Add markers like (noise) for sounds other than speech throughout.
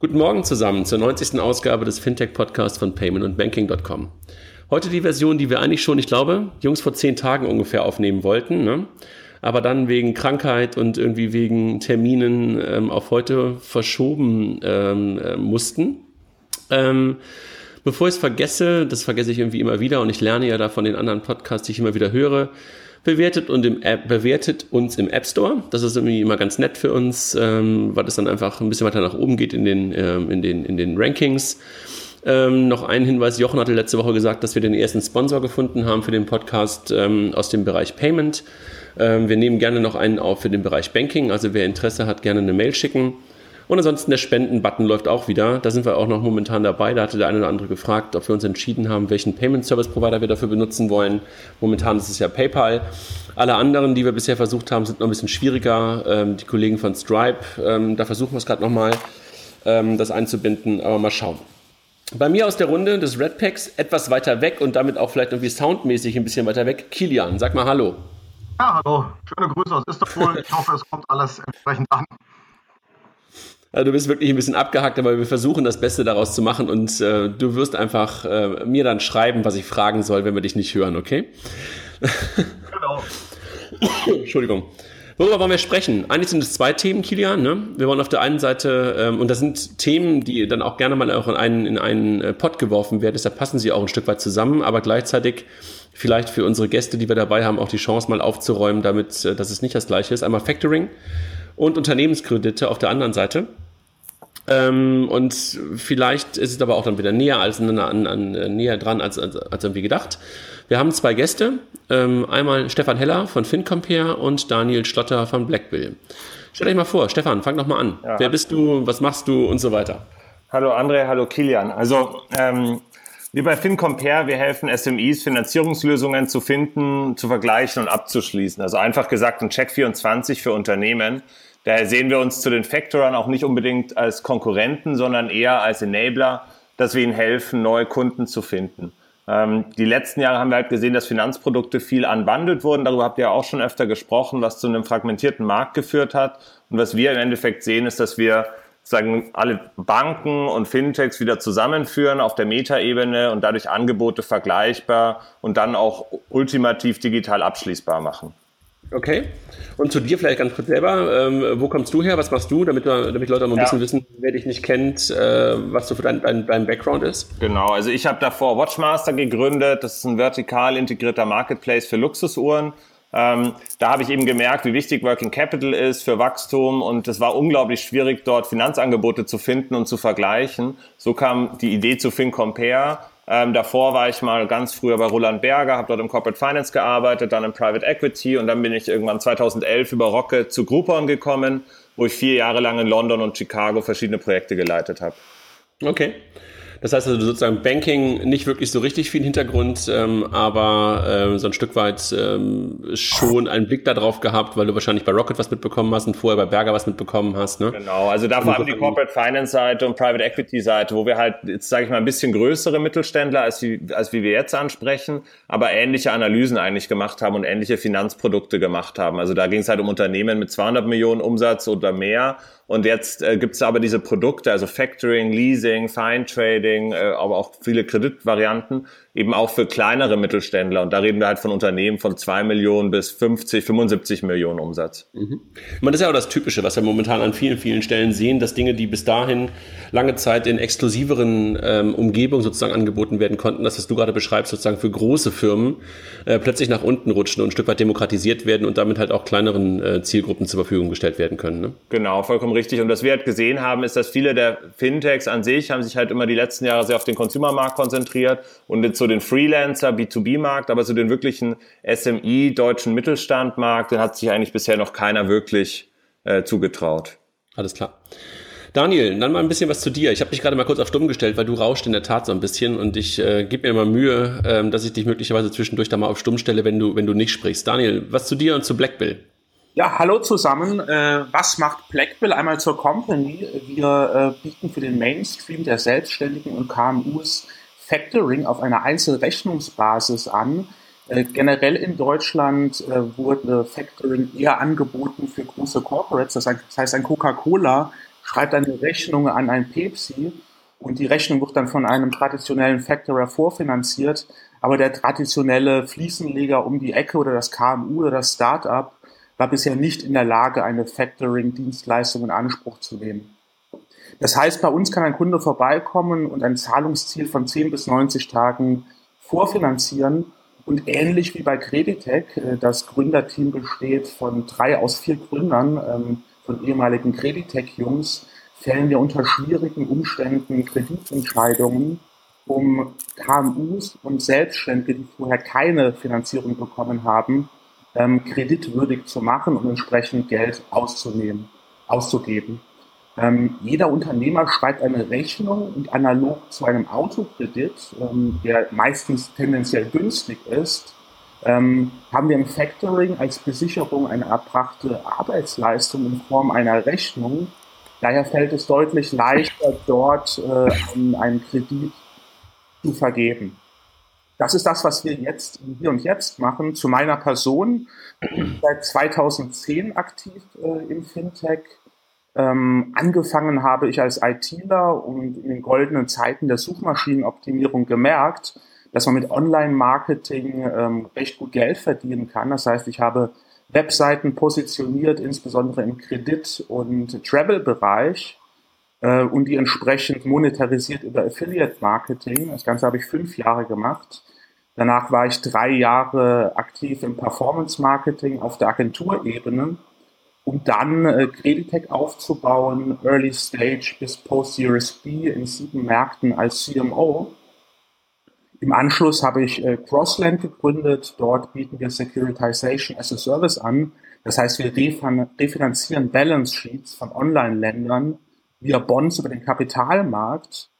Guten Morgen zusammen zur 90. Ausgabe des Fintech-Podcasts von paymentandbanking.com. Heute die Version, die wir eigentlich schon, ich glaube, Jungs vor zehn Tagen ungefähr aufnehmen wollten, ne? aber dann wegen Krankheit und irgendwie wegen Terminen ähm, auf heute verschoben ähm, äh, mussten. Ähm, bevor ich es vergesse, das vergesse ich irgendwie immer wieder und ich lerne ja da von den anderen Podcasts, die ich immer wieder höre, bewertet, und im App, bewertet uns im App Store. Das ist irgendwie immer ganz nett für uns, ähm, weil es dann einfach ein bisschen weiter nach oben geht in den, ähm, in den, in den Rankings. Ähm, noch ein Hinweis, Jochen hatte letzte Woche gesagt, dass wir den ersten Sponsor gefunden haben für den Podcast ähm, aus dem Bereich Payment. Ähm, wir nehmen gerne noch einen auf für den Bereich Banking, also wer Interesse hat, gerne eine Mail schicken. Und ansonsten der Spenden-Button läuft auch wieder. Da sind wir auch noch momentan dabei. Da hatte der eine oder andere gefragt, ob wir uns entschieden haben, welchen Payment Service Provider wir dafür benutzen wollen. Momentan ist es ja PayPal. Alle anderen, die wir bisher versucht haben, sind noch ein bisschen schwieriger. Ähm, die Kollegen von Stripe, ähm, da versuchen wir es gerade nochmal, ähm, das einzubinden. Aber mal schauen. Bei mir aus der Runde des Red Packs etwas weiter weg und damit auch vielleicht irgendwie soundmäßig ein bisschen weiter weg. Kilian, sag mal Hallo. Ja, hallo. Schöne Grüße aus Istanbul. Ich hoffe, es kommt alles entsprechend an. Also du bist wirklich ein bisschen abgehackt, aber wir versuchen das Beste daraus zu machen und äh, du wirst einfach äh, mir dann schreiben, was ich fragen soll, wenn wir dich nicht hören, okay? Genau. (coughs) Entschuldigung. Worüber wollen wir sprechen? Eigentlich sind es zwei Themen, Kilian. Ne? Wir wollen auf der einen Seite, ähm, und das sind Themen, die dann auch gerne mal auch in einen, in einen äh, Pott geworfen werden, deshalb passen sie auch ein Stück weit zusammen, aber gleichzeitig vielleicht für unsere Gäste, die wir dabei haben, auch die Chance mal aufzuräumen, damit, äh, dass es nicht das gleiche ist. Einmal Factoring und Unternehmenskredite auf der anderen Seite. Ähm, und vielleicht ist es aber auch dann wieder näher als an, an, an äh, näher dran als, als, als irgendwie gedacht. Wir haben zwei Gäste, ähm, einmal Stefan Heller von FinCompare und Daniel Schlotter von Blackbill. Stell dich mal vor, Stefan, fang doch mal an. Ja. Wer bist du, was machst du und so weiter? Hallo André, hallo Kilian. Also ähm, wir bei FinCompare, wir helfen SMEs, Finanzierungslösungen zu finden, zu vergleichen und abzuschließen. Also einfach gesagt ein Check 24 für Unternehmen. Daher sehen wir uns zu den Factorern auch nicht unbedingt als Konkurrenten, sondern eher als Enabler, dass wir ihnen helfen, neue Kunden zu finden. Ähm, die letzten Jahre haben wir halt gesehen, dass Finanzprodukte viel unbundelt wurden. Darüber habt ihr auch schon öfter gesprochen, was zu einem fragmentierten Markt geführt hat. Und was wir im Endeffekt sehen, ist, dass wir sagen alle Banken und Fintechs wieder zusammenführen auf der Metaebene und dadurch Angebote vergleichbar und dann auch ultimativ digital abschließbar machen. Okay. Und zu dir vielleicht ganz kurz selber. Ähm, wo kommst du her? Was machst du, damit, wir, damit Leute noch ein ja. bisschen wissen, wer dich nicht kennt, äh, was so für dein, dein, dein Background ist? Genau, also ich habe davor Watchmaster gegründet. Das ist ein vertikal integrierter Marketplace für Luxusuhren. Ähm, da habe ich eben gemerkt, wie wichtig Working Capital ist für Wachstum und es war unglaublich schwierig, dort Finanzangebote zu finden und zu vergleichen. So kam die Idee zu FinCompare ähm, davor war ich mal ganz früher bei Roland Berger, habe dort im Corporate Finance gearbeitet, dann im Private Equity und dann bin ich irgendwann 2011 über Rocket zu Groupon gekommen, wo ich vier Jahre lang in London und Chicago verschiedene Projekte geleitet habe. Okay. Das heißt also sozusagen Banking nicht wirklich so richtig viel Hintergrund, ähm, aber äh, so ein Stück weit ähm, schon einen Blick darauf gehabt, weil du wahrscheinlich bei Rocket was mitbekommen hast und vorher bei Berger was mitbekommen hast. Ne? Genau, also da vor allem die Corporate Finance Seite und Private Equity Seite, wo wir halt jetzt sage ich mal ein bisschen größere Mittelständler als wie, als wie wir jetzt ansprechen, aber ähnliche Analysen eigentlich gemacht haben und ähnliche Finanzprodukte gemacht haben. Also da ging es halt um Unternehmen mit 200 Millionen Umsatz oder mehr und jetzt äh, gibt es aber diese Produkte, also Factoring, Leasing, Fine Trading, äh, aber auch viele Kreditvarianten, eben auch für kleinere Mittelständler. Und da reden wir halt von Unternehmen von zwei Millionen bis 50, 75 Millionen Umsatz. Mhm. Man, das ist ja auch das Typische, was wir momentan an vielen, vielen Stellen sehen, dass Dinge, die bis dahin lange Zeit in exklusiveren ähm, Umgebungen sozusagen angeboten werden konnten, das, was du gerade beschreibst, sozusagen für große Firmen, äh, plötzlich nach unten rutschen und ein Stück weit demokratisiert werden und damit halt auch kleineren äh, Zielgruppen zur Verfügung gestellt werden können. Ne? Genau, vollkommen richtig. Und was wir halt gesehen haben, ist, dass viele der Fintechs an sich haben sich halt immer die letzten Jahre sehr auf den Consumermarkt konzentriert und jetzt so den Freelancer, B2B-Markt, aber so den wirklichen SMI, deutschen Mittelstandmarkt, den hat sich eigentlich bisher noch keiner wirklich äh, zugetraut. Alles klar. Daniel, dann mal ein bisschen was zu dir. Ich habe dich gerade mal kurz auf stumm gestellt, weil du rauscht in der Tat so ein bisschen und ich äh, gebe mir immer Mühe, ähm, dass ich dich möglicherweise zwischendurch da mal auf stumm stelle, wenn du, wenn du nicht sprichst. Daniel, was zu dir und zu Blackbill? Ja, hallo zusammen. Äh, was macht Blackbill? Einmal zur Company. Wir äh, bieten für den Mainstream der Selbstständigen und KMUs Factoring auf einer Einzelrechnungsbasis an. Äh, generell in Deutschland äh, wurde Factoring eher angeboten für große Corporates. Das heißt, ein Coca-Cola schreibt eine Rechnung an ein Pepsi und die Rechnung wird dann von einem traditionellen Factorer vorfinanziert, aber der traditionelle Fliesenleger um die Ecke oder das KMU oder das Startup war bisher nicht in der Lage, eine Factoring-Dienstleistung in Anspruch zu nehmen. Das heißt, bei uns kann ein Kunde vorbeikommen und ein Zahlungsziel von 10 bis 90 Tagen vorfinanzieren und ähnlich wie bei Creditec, äh, das Gründerteam besteht von drei aus vier Gründern, ähm, von ehemaligen Creditec-Jungs, fällen wir unter schwierigen Umständen Kreditentscheidungen, um KMUs und Selbstständige, die vorher keine Finanzierung bekommen haben, ähm, kreditwürdig zu machen und entsprechend Geld auszunehmen, auszugeben. Ähm, jeder Unternehmer schreibt eine Rechnung und analog zu einem Autokredit, ähm, der meistens tendenziell günstig ist, ähm, haben wir im Factoring als Besicherung eine erbrachte Arbeitsleistung in Form einer Rechnung. Daher fällt es deutlich leichter, dort äh, einen Kredit zu vergeben. Das ist das, was wir jetzt hier und jetzt machen. Zu meiner Person. Seit 2010 aktiv äh, im Fintech ähm, angefangen habe ich als ITler und in den goldenen Zeiten der Suchmaschinenoptimierung gemerkt, dass man mit Online-Marketing ähm, recht gut Geld verdienen kann. Das heißt, ich habe Webseiten positioniert, insbesondere im Kredit- und Travel-Bereich äh, und die entsprechend monetarisiert über Affiliate-Marketing. Das Ganze habe ich fünf Jahre gemacht. Danach war ich drei Jahre aktiv im Performance-Marketing auf der Agenturebene um dann äh, Creditec aufzubauen, Early Stage bis Post-Series B in sieben Märkten als CMO. Im Anschluss habe ich äh, Crossland gegründet. Dort bieten wir Securitization as a Service an. Das heißt, wir refinanzieren Balance Sheets von Online-Ländern via Bonds über den Kapitalmarkt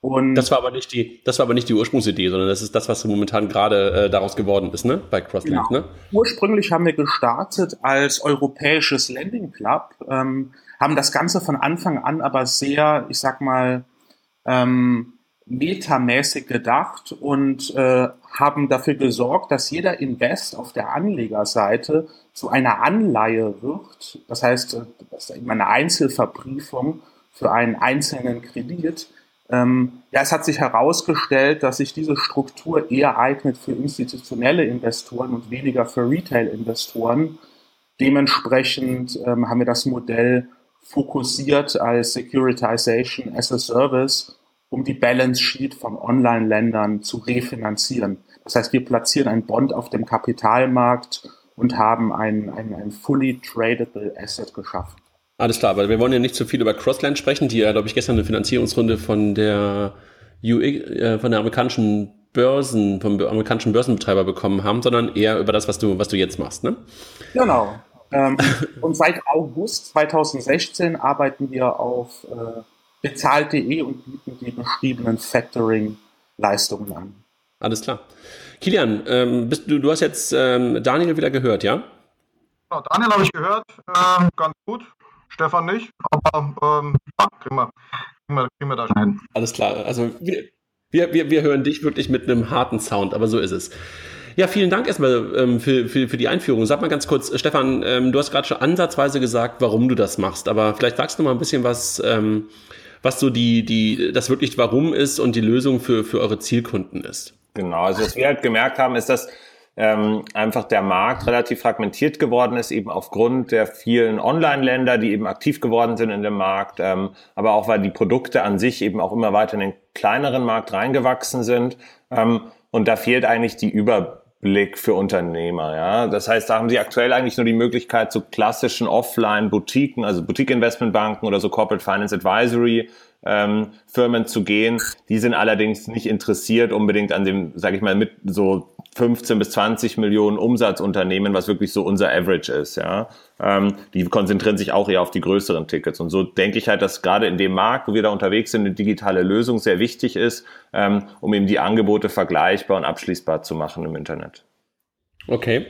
und das war aber nicht die, das war aber nicht die Ursprungsidee, sondern das ist das, was momentan gerade äh, daraus geworden ist, ne? Bei Crosslink, genau. ne? Ursprünglich haben wir gestartet als europäisches Landing Club, ähm, haben das Ganze von Anfang an aber sehr, ich sag mal, ähm, metamäßig gedacht und äh, haben dafür gesorgt, dass jeder Invest auf der Anlegerseite zu einer Anleihe wird. Das heißt, äh, das ist eine Einzelverbriefung für einen einzelnen Kredit ähm, ja, es hat sich herausgestellt, dass sich diese Struktur eher eignet für institutionelle Investoren und weniger für Retail-Investoren. Dementsprechend ähm, haben wir das Modell fokussiert als Securitization as a Service, um die Balance Sheet von Online-Ländern zu refinanzieren. Das heißt, wir platzieren ein Bond auf dem Kapitalmarkt und haben ein, ein, ein fully tradable Asset geschaffen. Alles klar, weil wir wollen ja nicht zu viel über Crossland sprechen, die ja, glaube ich, gestern eine Finanzierungsrunde von der UX, äh, von der amerikanischen Börsen, vom amerikanischen Börsenbetreiber bekommen haben, sondern eher über das, was du, was du jetzt machst, ne? Genau. Ähm, (laughs) und seit August 2016 arbeiten wir auf äh, bezahlt.de und bieten die beschriebenen Factoring-Leistungen an. Alles klar. Kilian, ähm, bist du, du hast jetzt ähm, Daniel wieder gehört, ja? Genau, Daniel habe ich gehört, ähm, ganz gut. Stefan nicht, aber ähm, kriegen, wir, kriegen, wir, kriegen wir da schneiden. Alles klar, also wir, wir, wir hören dich wirklich mit einem harten Sound, aber so ist es. Ja, vielen Dank erstmal ähm, für, für, für die Einführung. Sag mal ganz kurz, Stefan, ähm, du hast gerade schon ansatzweise gesagt, warum du das machst, aber vielleicht sagst du mal ein bisschen was, ähm, was so die, die, das wirklich Warum ist und die Lösung für, für eure Zielkunden ist. Genau, also was wir halt gemerkt haben, ist, dass ähm, einfach der Markt relativ fragmentiert geworden ist, eben aufgrund der vielen Online-Länder, die eben aktiv geworden sind in dem Markt, ähm, aber auch weil die Produkte an sich eben auch immer weiter in den kleineren Markt reingewachsen sind. Ähm, und da fehlt eigentlich die Überblick für Unternehmer. Ja, das heißt, da haben sie aktuell eigentlich nur die Möglichkeit zu klassischen Offline-Boutiquen, also Boutique-Investmentbanken oder so Corporate Finance Advisory ähm, Firmen zu gehen. Die sind allerdings nicht interessiert unbedingt an dem, sage ich mal, mit so 15 bis 20 Millionen Umsatzunternehmen, was wirklich so unser Average ist, ja. Ähm, die konzentrieren sich auch eher auf die größeren Tickets. Und so denke ich halt, dass gerade in dem Markt, wo wir da unterwegs sind, eine digitale Lösung sehr wichtig ist, ähm, um eben die Angebote vergleichbar und abschließbar zu machen im Internet. Okay.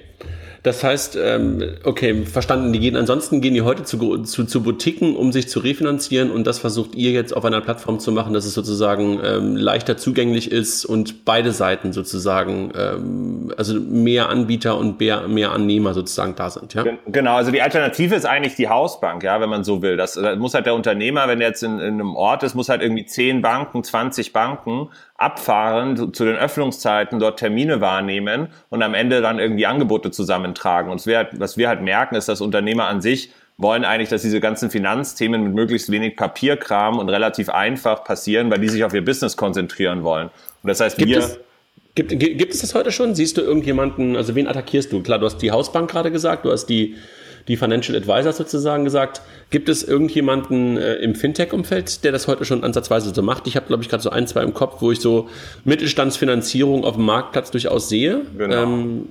Das heißt, ähm, okay, verstanden, die gehen, ansonsten gehen die heute zu, zu, zu Boutiquen, um sich zu refinanzieren und das versucht ihr jetzt auf einer Plattform zu machen, dass es sozusagen ähm, leichter zugänglich ist und beide Seiten sozusagen, ähm, also mehr Anbieter und mehr, mehr Annehmer sozusagen da sind, ja? Genau, also die Alternative ist eigentlich die Hausbank, ja, wenn man so will. Das, das muss halt der Unternehmer, wenn er jetzt in, in einem Ort ist, muss halt irgendwie zehn Banken, 20 Banken abfahren zu den Öffnungszeiten, dort Termine wahrnehmen und am Ende dann irgendwie Angebote zusammentragen. Und was wir halt merken, ist, dass Unternehmer an sich wollen eigentlich, dass diese ganzen Finanzthemen mit möglichst wenig Papierkram und relativ einfach passieren, weil die sich auf ihr Business konzentrieren wollen. Und das heißt, gibt wir... Es, gibt, gibt es das heute schon? Siehst du irgendjemanden, also wen attackierst du? Klar, du hast die Hausbank gerade gesagt, du hast die die Financial Advisors sozusagen gesagt. Gibt es irgendjemanden äh, im Fintech-Umfeld, der das heute schon ansatzweise so macht? Ich habe, glaube ich, gerade so ein, zwei im Kopf, wo ich so Mittelstandsfinanzierung auf dem Marktplatz durchaus sehe. Genau. Ähm,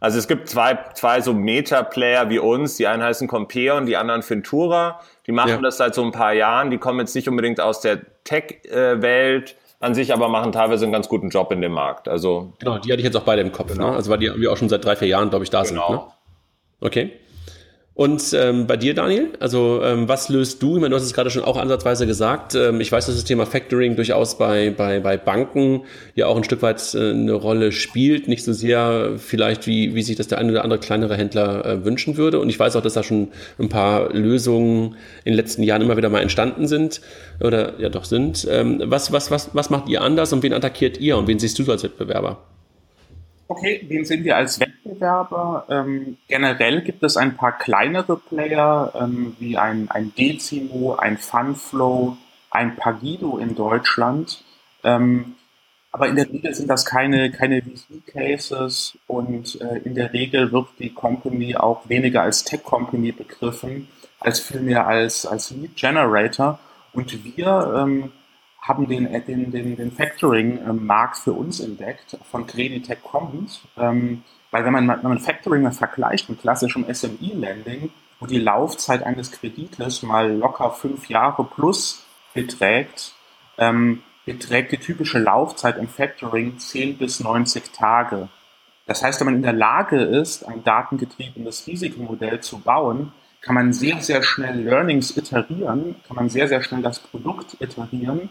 also es gibt zwei, zwei so Meta-Player wie uns, die einen heißen Compare und die anderen Fintura. Die machen ja. das seit so ein paar Jahren. Die kommen jetzt nicht unbedingt aus der Tech-Welt an sich, aber machen teilweise einen ganz guten Job in dem Markt. Also genau, die hatte ich jetzt auch beide im Kopf. Genau. Ne? Also weil die wir auch schon seit drei, vier Jahren, glaube ich, da genau. sind. Ne? Okay. Und ähm, bei dir, Daniel, also ähm, was löst du? Ich meine, du hast es gerade schon auch ansatzweise gesagt. Ähm, ich weiß, dass das Thema Factoring durchaus bei, bei, bei Banken ja auch ein Stück weit äh, eine Rolle spielt. Nicht so sehr vielleicht, wie, wie sich das der eine oder andere kleinere Händler äh, wünschen würde. Und ich weiß auch, dass da schon ein paar Lösungen in den letzten Jahren immer wieder mal entstanden sind oder ja doch sind. Ähm, was, was, was, was macht ihr anders und wen attackiert ihr und wen siehst du als Wettbewerber? Okay, wen sehen wir als Wettbewerber? Ähm, generell gibt es ein paar kleinere Player, ähm, wie ein, ein Decimo, ein Funflow, ein Pagido in Deutschland. Ähm, aber in der Regel sind das keine, keine VC-Cases und äh, in der Regel wird die Company auch weniger als Tech-Company begriffen, als vielmehr als, als Lead-Generator. Und wir ähm, haben den, äh, den, den, den Factoring-Markt für uns entdeckt, von Creditec kommend. Ähm, weil wenn man, wenn man Factoring vergleicht mit klassischem SME-Lending, wo die Laufzeit eines Kredites mal locker fünf Jahre plus beträgt, ähm, beträgt die typische Laufzeit im Factoring 10 bis 90 Tage. Das heißt, wenn man in der Lage ist, ein datengetriebenes Risikomodell zu bauen, kann man sehr, sehr schnell Learnings iterieren, kann man sehr, sehr schnell das Produkt iterieren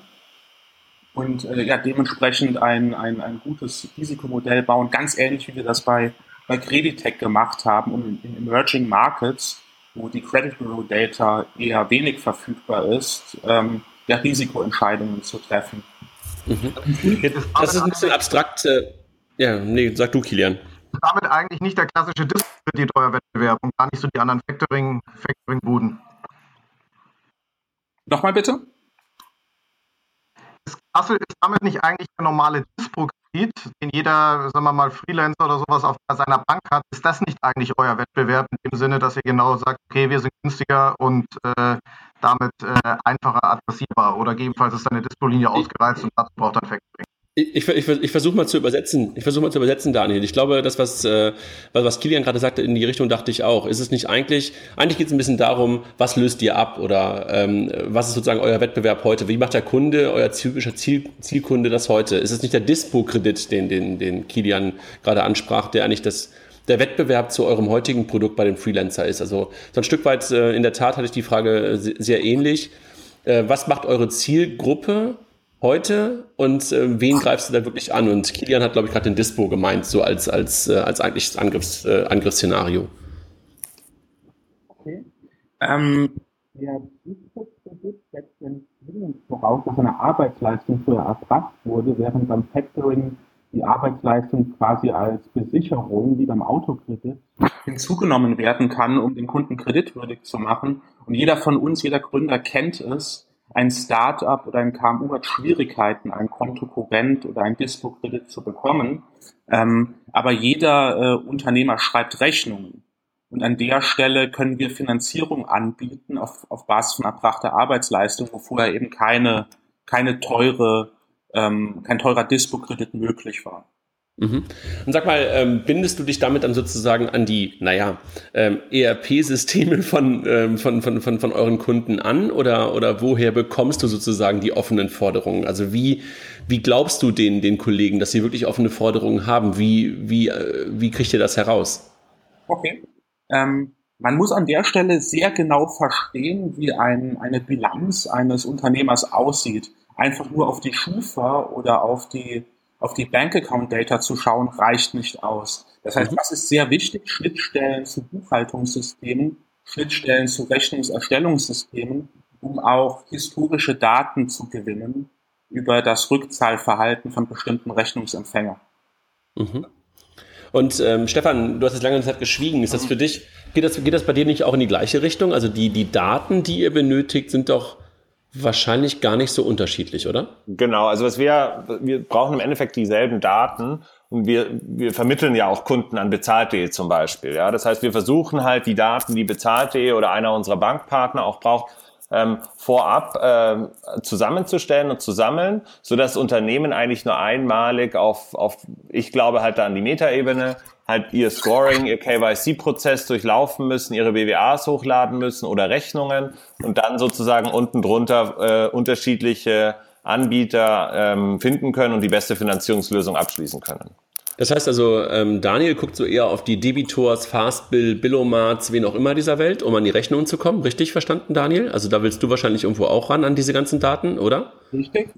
und äh, ja, dementsprechend ein, ein, ein gutes Risikomodell bauen, ganz ähnlich wie wir das bei, bei Creditec gemacht haben und in, in Emerging Markets, wo die Credit Bureau Data eher wenig verfügbar ist, ähm, ja, Risikoentscheidungen zu treffen. Mhm. Das ist ein bisschen abstrakt. Äh, ja, nee, sag du, Kilian. Damit eigentlich nicht der klassische Diskreditorwettbewerb und gar nicht so die anderen Factoring-Buden. Factoring Nochmal bitte? Kassel ist damit nicht eigentlich der normale Dispo-Kredit, den jeder, sagen wir mal, Freelancer oder sowas auf seiner Bank hat. Ist das nicht eigentlich euer Wettbewerb in dem Sinne, dass ihr genau sagt, okay, wir sind günstiger und äh, damit äh, einfacher adressierbar oder gegebenenfalls ist deine Dispo-Linie ausgereizt und dazu braucht dann Factoring? Ich, ich, ich versuche mal zu übersetzen. Ich versuche mal zu übersetzen, Daniel. Ich glaube, das, was, äh, was Kilian gerade sagte, in die Richtung dachte ich auch. Ist es nicht eigentlich, eigentlich geht es ein bisschen darum, was löst ihr ab oder ähm, was ist sozusagen euer Wettbewerb heute? Wie macht der Kunde, euer typischer Ziel, Zielkunde das heute? Ist es nicht der Dispo-Kredit, den, den, den Kilian gerade ansprach, der eigentlich das, der Wettbewerb zu eurem heutigen Produkt bei dem Freelancer ist? Also so ein Stück weit, äh, in der Tat hatte ich die Frage sehr, sehr ähnlich. Äh, was macht eure Zielgruppe heute und äh, wen greifst du da wirklich an? Und Kilian hat, glaube ich, gerade den Dispo gemeint, so als, als, äh, als eigentliches Angriffs, äh, Angriffsszenario. Okay. Ähm, der Dispo-Kredit setzt den zwingend voraus, dass eine Arbeitsleistung vorher erbracht wurde, während beim Factoring die Arbeitsleistung quasi als Besicherung, wie beim Autokredit, hinzugenommen werden kann, um den Kunden kreditwürdig zu machen. Und jeder von uns, jeder Gründer kennt es, ein Start-up oder ein KMU hat Schwierigkeiten, ein Kontokorrent oder ein Dispo-Kredit zu bekommen. Ähm, aber jeder äh, Unternehmer schreibt Rechnungen. Und an der Stelle können wir Finanzierung anbieten auf, auf Basis von erbrachter Arbeitsleistung, wo vorher eben keine, keine teure, ähm, kein teurer Dispo-Kredit möglich war. Mhm. Und sag mal, ähm, bindest du dich damit dann sozusagen an die, naja, ähm, ERP-Systeme von, ähm, von, von, von, von euren Kunden an oder, oder woher bekommst du sozusagen die offenen Forderungen? Also wie, wie glaubst du den, den Kollegen, dass sie wirklich offene Forderungen haben? Wie, wie, äh, wie kriegt ihr das heraus? Okay. Ähm, man muss an der Stelle sehr genau verstehen, wie ein, eine Bilanz eines Unternehmers aussieht. Einfach nur auf die Schufa oder auf die, auf die Bank Account Data zu schauen, reicht nicht aus. Das heißt, mhm. das ist sehr wichtig, Schnittstellen zu Buchhaltungssystemen, Schnittstellen zu Rechnungserstellungssystemen, um auch historische Daten zu gewinnen über das Rückzahlverhalten von bestimmten Rechnungsempfängern. Mhm. Und ähm, Stefan, du hast jetzt lange Zeit geschwiegen. Ist das für dich, geht das, geht das bei dir nicht auch in die gleiche Richtung? Also die, die Daten, die ihr benötigt, sind doch wahrscheinlich gar nicht so unterschiedlich, oder? Genau, also was wir, wir brauchen im Endeffekt dieselben Daten und wir, wir vermitteln ja auch Kunden an bezahlt.de zum Beispiel. Ja, das heißt, wir versuchen halt die Daten, die bezahlt.de oder einer unserer Bankpartner auch braucht, ähm, vorab ähm, zusammenzustellen und zu sammeln, so dass Unternehmen eigentlich nur einmalig auf, auf ich glaube halt da an die Metaebene, halt ihr Scoring, ihr KYC-Prozess durchlaufen müssen, ihre BWAs hochladen müssen oder Rechnungen und dann sozusagen unten drunter äh, unterschiedliche Anbieter ähm, finden können und die beste Finanzierungslösung abschließen können. Das heißt also, ähm, Daniel guckt so eher auf die Debitors, Fastbill, Billomats, wen auch immer dieser Welt, um an die Rechnungen zu kommen. Richtig verstanden, Daniel? Also da willst du wahrscheinlich irgendwo auch ran an diese ganzen Daten, oder? Richtig.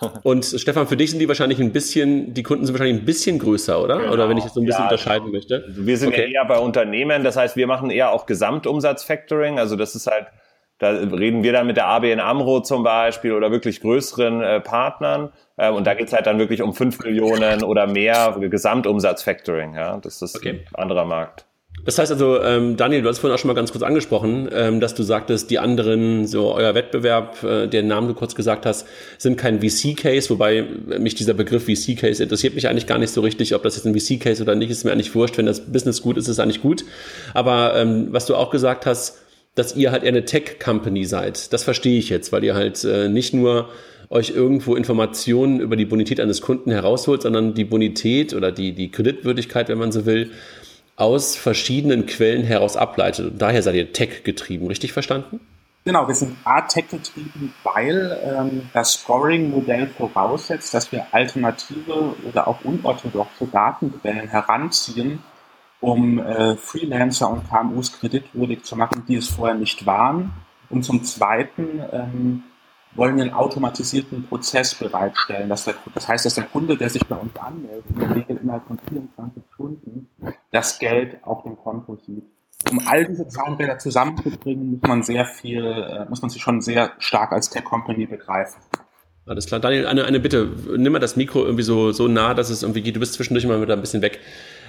(laughs) Und Stefan, für dich sind die wahrscheinlich ein bisschen, die Kunden sind wahrscheinlich ein bisschen größer, oder? Genau. Oder wenn ich das so ein bisschen ja, unterscheiden genau. möchte. Wir sind okay. ja eher bei Unternehmen, das heißt, wir machen eher auch Gesamtumsatz-Factoring. Also das ist halt, da reden wir dann mit der ABN AMRO zum Beispiel oder wirklich größeren äh, Partnern. Äh, und da geht's halt dann wirklich um fünf Millionen oder mehr Gesamtumsatz-Factoring. Ja? Das ist okay. ein anderer Markt. Das heißt also, ähm, Daniel, du hast vorhin auch schon mal ganz kurz angesprochen, ähm, dass du sagtest, die anderen, so euer Wettbewerb, äh, den Namen du kurz gesagt hast, sind kein VC-Case, wobei mich dieser Begriff VC-Case interessiert mich eigentlich gar nicht so richtig, ob das jetzt ein VC-Case oder nicht, ist mir eigentlich wurscht. Wenn das Business gut ist, ist es eigentlich gut. Aber ähm, was du auch gesagt hast, dass ihr halt eher eine Tech-Company seid, das verstehe ich jetzt, weil ihr halt äh, nicht nur euch irgendwo Informationen über die Bonität eines Kunden herausholt, sondern die Bonität oder die, die Kreditwürdigkeit, wenn man so will, aus verschiedenen Quellen heraus ableitet. Und daher seid ihr Tech-getrieben, richtig verstanden? Genau, wir sind A-Tech getrieben, weil ähm, das Scoring-Modell voraussetzt, dass wir alternative oder auch unorthodoxe Datenquellen heranziehen, um äh, Freelancer und KMUs kreditwürdig zu machen, die es vorher nicht waren. Und zum Zweiten ähm, wollen einen automatisierten Prozess bereitstellen. Das, das heißt, dass der Kunde, der sich bei uns anmeldet, in der Regel innerhalb von 24 Stunden das Geld auf dem Konto sieht. Um all diese Zahnräder zusammenzubringen, muss man sehr viel, äh, muss man sich schon sehr stark als Tech-Company begreifen. Alles klar. Daniel, eine, eine Bitte. Nimm mal das Mikro irgendwie so, so nah, dass es irgendwie geht. Du bist zwischendurch mal wieder ein bisschen weg.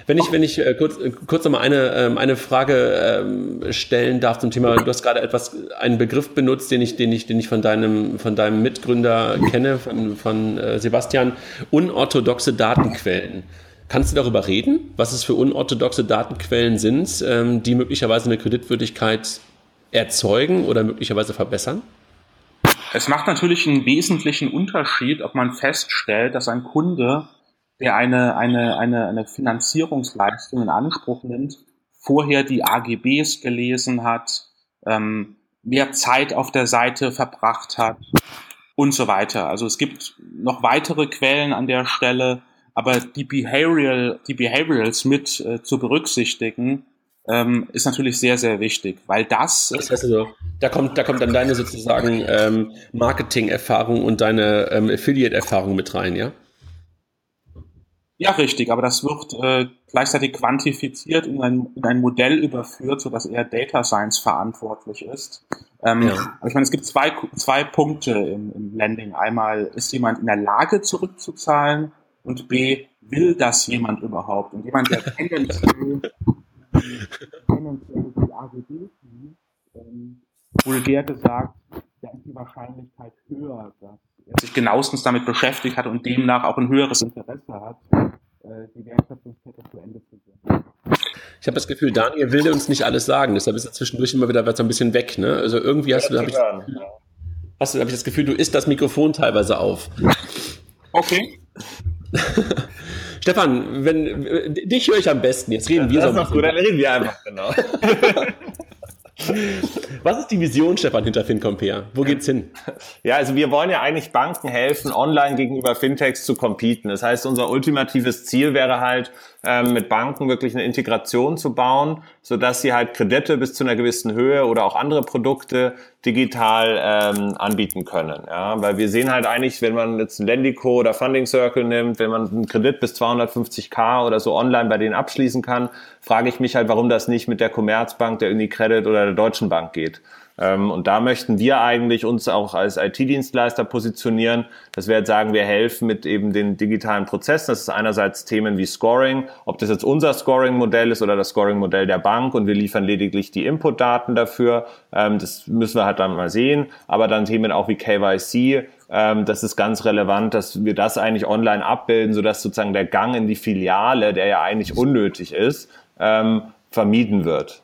Wenn ich, wenn ich äh, kurz, äh, kurz nochmal eine, ähm, eine Frage ähm, stellen darf zum Thema, du hast gerade etwas, einen Begriff benutzt, den ich, den ich, den ich von deinem, von deinem Mitgründer kenne, von, von äh, Sebastian, unorthodoxe Datenquellen. Kannst du darüber reden, was es für unorthodoxe Datenquellen sind, ähm, die möglicherweise eine Kreditwürdigkeit erzeugen oder möglicherweise verbessern? Es macht natürlich einen wesentlichen Unterschied, ob man feststellt, dass ein Kunde der eine, eine, eine, eine Finanzierungsleistung in Anspruch nimmt, vorher die AGBs gelesen hat, ähm, mehr Zeit auf der Seite verbracht hat und so weiter. Also es gibt noch weitere Quellen an der Stelle, aber die Behavioral, die Behaviorals mit äh, zu berücksichtigen, ähm, ist natürlich sehr, sehr wichtig, weil das. Das heißt also, da kommt, da kommt dann deine sozusagen ähm, Marketing-Erfahrung und deine ähm, Affiliate-Erfahrung mit rein, ja? Ja, richtig, aber das wird äh, gleichzeitig quantifiziert in ein, in ein Modell überführt, so dass eher Data Science verantwortlich ist. Ähm, ja. Aber ich meine, es gibt zwei, zwei Punkte im, im Landing. Einmal, ist jemand in der Lage zurückzuzahlen und B, will das jemand überhaupt? Und jemand, der tendenziell, tendenziell die AGB ähm, vulgär gesagt, da ist die Wahrscheinlichkeit höher, dass sich genauestens damit beschäftigt hat und demnach auch ein höheres Interesse hat, äh, die Wertschöpfungskette zu Ende zu führen. Ich habe das Gefühl, Daniel will uns nicht alles sagen, deshalb ist er zwischendurch immer wieder so ein bisschen weg. Ne? Also irgendwie hast du, habe ich, hast du, hab ich das Gefühl, du isst das Mikrofon teilweise auf. Okay. (laughs) Stefan, wenn dich höre ich am besten. Jetzt reden wir das so. Das ist noch gut, dann reden wir einfach genau. (laughs) Was ist die Vision, Stefan, hinter FinCompare? Wo geht's hin? Ja, also wir wollen ja eigentlich Banken helfen, online gegenüber Fintechs zu competen. Das heißt, unser ultimatives Ziel wäre halt, ähm, mit Banken wirklich eine Integration zu bauen, so dass sie halt Kredite bis zu einer gewissen Höhe oder auch andere Produkte digital ähm, anbieten können. Ja, weil wir sehen halt eigentlich, wenn man jetzt ein Lendico oder Funding Circle nimmt, wenn man einen Kredit bis 250k oder so online bei denen abschließen kann, frage ich mich halt, warum das nicht mit der Commerzbank, der Unicredit oder der Deutschen Bank geht. Ähm, und da möchten wir eigentlich uns auch als IT-Dienstleister positionieren, dass wir jetzt sagen, wir helfen mit eben den digitalen Prozessen. Das ist einerseits Themen wie Scoring, ob das jetzt unser Scoring-Modell ist oder das Scoring-Modell der Bank und wir liefern lediglich die Input-Daten dafür. Ähm, das müssen wir halt dann mal sehen. Aber dann Themen auch wie KYC, ähm, das ist ganz relevant, dass wir das eigentlich online abbilden, sodass sozusagen der Gang in die Filiale, der ja eigentlich unnötig ist, vermieden wird.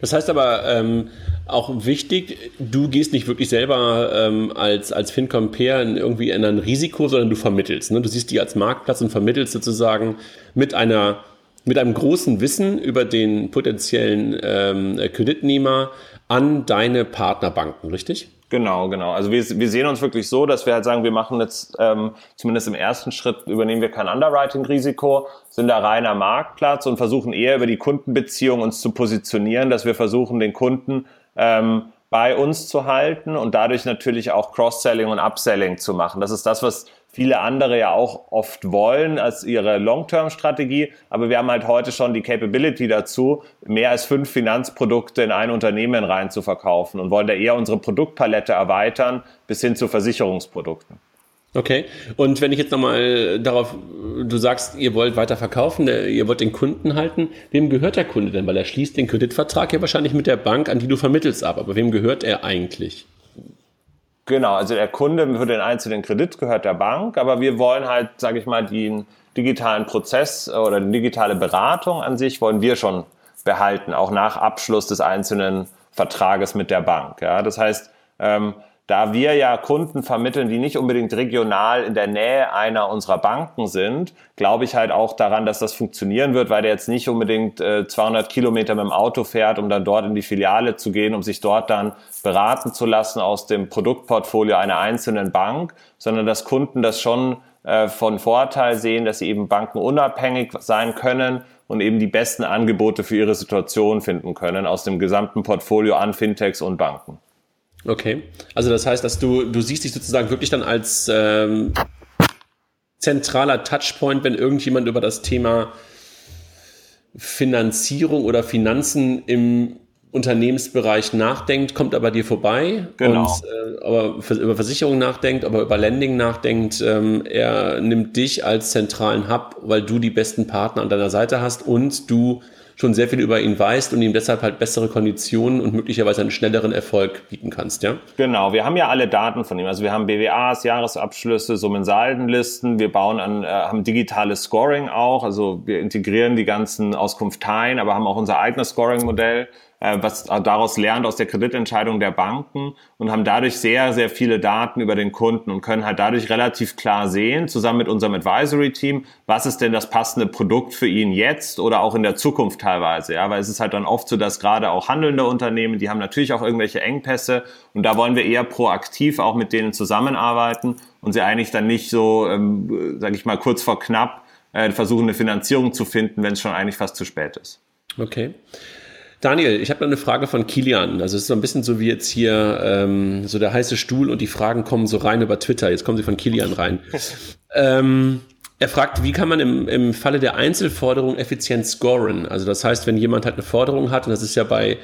Das heißt aber ähm, auch wichtig, du gehst nicht wirklich selber ähm, als, als FinCompare in irgendwie in ein Risiko, sondern du vermittelst. Ne? Du siehst die als Marktplatz und vermittelst sozusagen mit einer mit einem großen Wissen über den potenziellen ähm, Kreditnehmer an deine Partnerbanken, richtig? Genau, genau. Also wir, wir sehen uns wirklich so, dass wir halt sagen, wir machen jetzt ähm, zumindest im ersten Schritt übernehmen wir kein Underwriting-Risiko, sind da reiner Marktplatz und versuchen eher über die Kundenbeziehung uns zu positionieren, dass wir versuchen, den Kunden ähm, bei uns zu halten und dadurch natürlich auch Cross-Selling und Upselling zu machen. Das ist das, was viele andere ja auch oft wollen als ihre Long-Term-Strategie. Aber wir haben halt heute schon die Capability dazu, mehr als fünf Finanzprodukte in ein Unternehmen rein zu verkaufen und wollen da eher unsere Produktpalette erweitern bis hin zu Versicherungsprodukten. Okay. Und wenn ich jetzt nochmal darauf, du sagst, ihr wollt weiter verkaufen, äh, ihr wollt den Kunden halten, wem gehört der Kunde denn? Weil er schließt den Kreditvertrag ja wahrscheinlich mit der Bank, an die du vermittelst ab. Aber wem gehört er eigentlich? Genau, also der Kunde für den einzelnen Kredit gehört der Bank, aber wir wollen halt, sage ich mal, den digitalen Prozess oder die digitale Beratung an sich wollen wir schon behalten, auch nach Abschluss des einzelnen Vertrages mit der Bank. Ja, das heißt, ähm, da wir ja Kunden vermitteln, die nicht unbedingt regional in der Nähe einer unserer Banken sind, glaube ich halt auch daran, dass das funktionieren wird, weil der jetzt nicht unbedingt äh, 200 Kilometer mit dem Auto fährt, um dann dort in die Filiale zu gehen, um sich dort dann beraten zu lassen aus dem Produktportfolio einer einzelnen Bank, sondern dass Kunden das schon äh, von Vorteil sehen, dass sie eben bankenunabhängig sein können und eben die besten Angebote für ihre Situation finden können aus dem gesamten Portfolio an Fintechs und Banken. Okay. Also das heißt, dass du, du siehst dich sozusagen wirklich dann als ähm, zentraler Touchpoint, wenn irgendjemand über das Thema Finanzierung oder Finanzen im Unternehmensbereich nachdenkt, kommt aber dir vorbei genau. und äh, aber für, über Versicherungen nachdenkt, aber über Lending nachdenkt. Ähm, er nimmt dich als zentralen Hub, weil du die besten Partner an deiner Seite hast und du schon sehr viel über ihn weißt und ihm deshalb halt bessere Konditionen und möglicherweise einen schnelleren Erfolg bieten kannst, ja? Genau, wir haben ja alle Daten von ihm. Also wir haben BWAs, Jahresabschlüsse, Summensaldenlisten, wir bauen an, äh, haben digitales Scoring auch, also wir integrieren die ganzen Auskunfteien, aber haben auch unser eigenes Scoring-Modell was daraus lernt aus der Kreditentscheidung der Banken und haben dadurch sehr, sehr viele Daten über den Kunden und können halt dadurch relativ klar sehen, zusammen mit unserem Advisory-Team, was ist denn das passende Produkt für ihn jetzt oder auch in der Zukunft teilweise. Ja, weil es ist halt dann oft so, dass gerade auch handelnde Unternehmen, die haben natürlich auch irgendwelche Engpässe und da wollen wir eher proaktiv auch mit denen zusammenarbeiten und sie eigentlich dann nicht so, ähm, sage ich mal, kurz vor knapp äh, versuchen, eine Finanzierung zu finden, wenn es schon eigentlich fast zu spät ist. Okay. Daniel, ich habe noch eine Frage von Kilian. Also es ist so ein bisschen so wie jetzt hier ähm, so der heiße Stuhl und die Fragen kommen so rein über Twitter. Jetzt kommen sie von Kilian rein. (laughs) ähm, er fragt, wie kann man im, im Falle der Einzelforderung effizient scoren? Also das heißt, wenn jemand halt eine Forderung hat, und das ist ja bei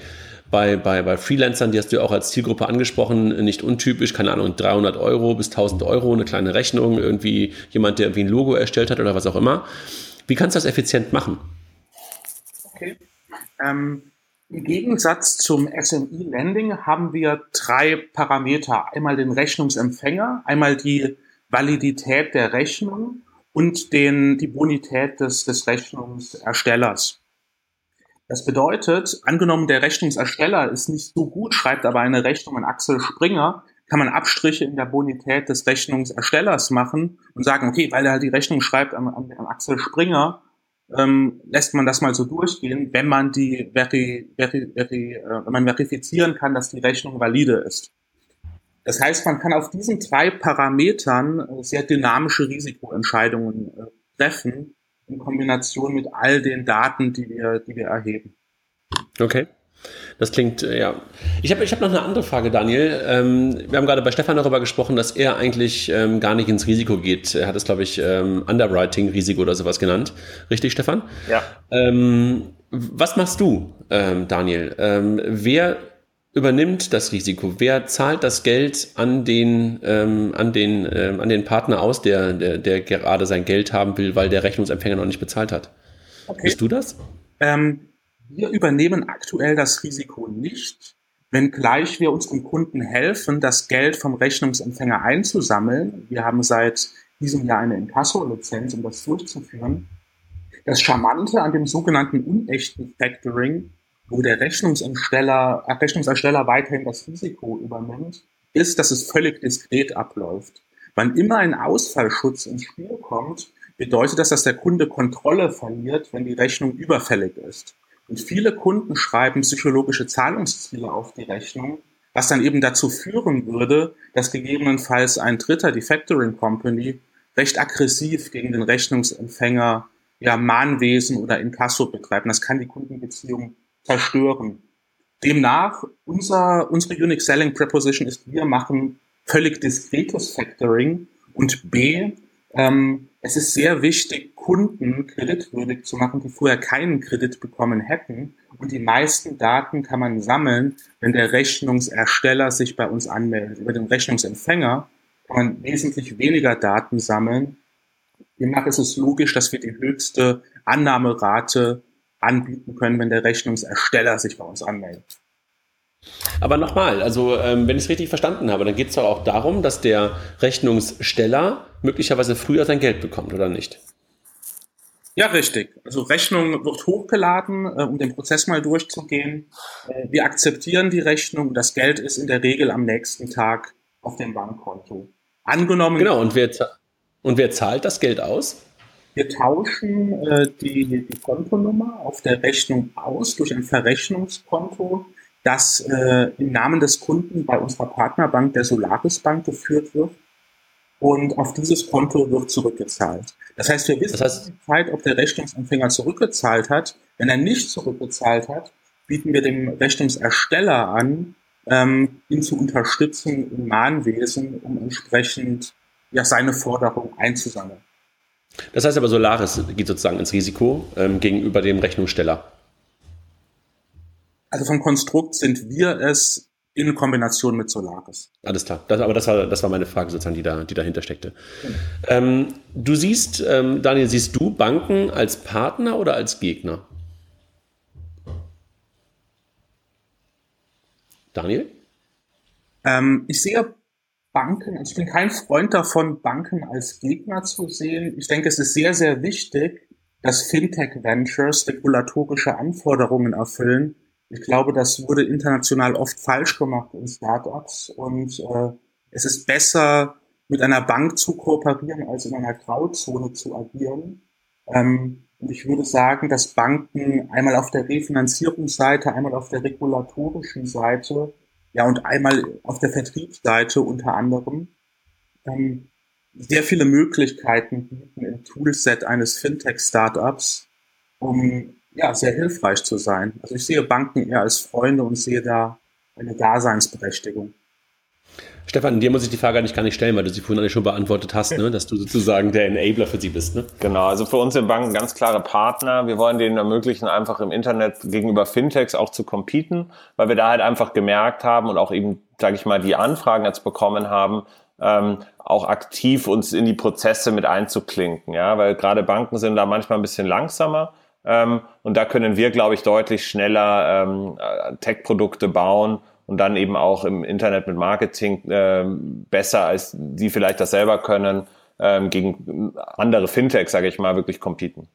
bei, bei, bei Freelancern, die hast du ja auch als Zielgruppe angesprochen, nicht untypisch, keine Ahnung, 300 Euro bis 1000 Euro, eine kleine Rechnung, irgendwie jemand, der irgendwie ein Logo erstellt hat oder was auch immer. Wie kannst du das effizient machen? Okay. Ähm, im Gegensatz zum SMI-Lending haben wir drei Parameter. Einmal den Rechnungsempfänger, einmal die Validität der Rechnung und den, die Bonität des, des Rechnungserstellers. Das bedeutet, angenommen der Rechnungsersteller ist nicht so gut, schreibt aber eine Rechnung an Axel Springer, kann man Abstriche in der Bonität des Rechnungserstellers machen und sagen, okay, weil er halt die Rechnung schreibt an, an, an Axel Springer, ähm, lässt man das mal so durchgehen, wenn man die veri, veri, veri, äh, wenn man verifizieren kann, dass die Rechnung valide ist. Das heißt, man kann auf diesen drei Parametern äh, sehr dynamische Risikoentscheidungen äh, treffen in Kombination mit all den Daten, die wir, die wir erheben. Okay. Das klingt, äh, ja. Ich habe ich hab noch eine andere Frage, Daniel. Ähm, wir haben gerade bei Stefan darüber gesprochen, dass er eigentlich ähm, gar nicht ins Risiko geht. Er hat es, glaube ich, ähm, Underwriting-Risiko oder sowas genannt. Richtig, Stefan? Ja. Ähm, was machst du, ähm, Daniel? Ähm, wer übernimmt das Risiko? Wer zahlt das Geld an den, an den, an den Partner aus, der, der, der gerade sein Geld haben will, weil der Rechnungsempfänger noch nicht bezahlt hat? Okay. Bist du das? Ähm, wir übernehmen aktuell das Risiko nicht, wenngleich wir unserem Kunden helfen, das Geld vom Rechnungsempfänger einzusammeln. Wir haben seit diesem Jahr eine Inkasso-Lizenz, um das durchzuführen. Das Charmante an dem sogenannten unechten Factoring, wo der Rechnungsersteller, äh, Rechnungsersteller weiterhin das Risiko übernimmt, ist, dass es völlig diskret abläuft. Wann immer ein Ausfallschutz ins Spiel kommt, bedeutet das, dass der Kunde Kontrolle verliert, wenn die Rechnung überfällig ist. Und viele Kunden schreiben psychologische Zahlungsziele auf die Rechnung, was dann eben dazu führen würde, dass gegebenenfalls ein Dritter, die Factoring Company, recht aggressiv gegen den Rechnungsempfänger ja Mahnwesen oder Inkasso betreiben. Das kann die Kundenbeziehung zerstören. Demnach, unser, unsere Unique Selling Preposition ist, wir machen völlig diskretes Factoring und B, ähm, es ist sehr wichtig, Kunden kreditwürdig zu machen, die vorher keinen Kredit bekommen hätten. Und die meisten Daten kann man sammeln, wenn der Rechnungsersteller sich bei uns anmeldet. Über den Rechnungsempfänger kann man wesentlich weniger Daten sammeln. Demnach ist es logisch, dass wir die höchste Annahmerate anbieten können, wenn der Rechnungsersteller sich bei uns anmeldet. Aber nochmal, also ähm, wenn ich es richtig verstanden habe, dann geht es doch auch darum, dass der Rechnungssteller möglicherweise früher sein Geld bekommt, oder nicht? Ja, richtig. Also Rechnung wird hochgeladen, äh, um den Prozess mal durchzugehen. Äh, wir akzeptieren die Rechnung. Das Geld ist in der Regel am nächsten Tag auf dem Bankkonto. Angenommen. Genau, und wer, und wer zahlt das Geld aus? Wir tauschen äh, die, die Kontonummer auf der Rechnung aus durch ein Verrechnungskonto das äh, im Namen des Kunden bei unserer Partnerbank, der Solaris Bank, geführt wird. Und auf dieses Konto wird zurückgezahlt. Das heißt, wir wissen das heißt, Zeit, ob der Rechnungsempfänger zurückgezahlt hat. Wenn er nicht zurückgezahlt hat, bieten wir dem Rechnungsersteller an, ähm, ihn zu unterstützen im Mahnwesen, um entsprechend ja seine Forderung einzusammeln. Das heißt aber, Solaris geht sozusagen ins Risiko ähm, gegenüber dem Rechnungssteller. Also vom Konstrukt sind wir es in Kombination mit Solaris. Alles klar. Das, aber das war, das war meine Frage sozusagen, die, da, die dahinter steckte. Mhm. Ähm, du siehst, ähm, Daniel, siehst du Banken als Partner oder als Gegner? Daniel? Ähm, ich sehe Banken, also ich bin kein Freund davon, Banken als Gegner zu sehen. Ich denke, es ist sehr, sehr wichtig, dass Fintech-Ventures regulatorische Anforderungen erfüllen, ich glaube, das wurde international oft falsch gemacht in Startups und äh, es ist besser, mit einer Bank zu kooperieren, als in einer Grauzone zu agieren. Ähm, und ich würde sagen, dass Banken einmal auf der Refinanzierungsseite, einmal auf der regulatorischen Seite, ja, und einmal auf der Vertriebsseite unter anderem, ähm, sehr viele Möglichkeiten bieten im Toolset eines Fintech-Startups, um ja, sehr hilfreich zu sein. Also ich sehe Banken eher als Freunde und sehe da eine Daseinsberechtigung. Stefan, dir muss ich die Frage eigentlich gar nicht stellen, weil du sie vorhin eigentlich schon beantwortet hast, ne? (laughs) dass du sozusagen der Enabler für sie bist. Ne? Genau, also für uns sind Banken ganz klare Partner. Wir wollen denen ermöglichen, einfach im Internet gegenüber Fintechs auch zu competen, weil wir da halt einfach gemerkt haben und auch eben, sage ich mal, die Anfragen jetzt bekommen haben, ähm, auch aktiv uns in die Prozesse mit einzuklinken. Ja, weil gerade Banken sind da manchmal ein bisschen langsamer ähm, und da können wir, glaube ich, deutlich schneller ähm, äh, Tech-Produkte bauen und dann eben auch im Internet mit Marketing ähm, besser, als die vielleicht das selber können, ähm, gegen andere Fintechs, sage ich mal, wirklich competen.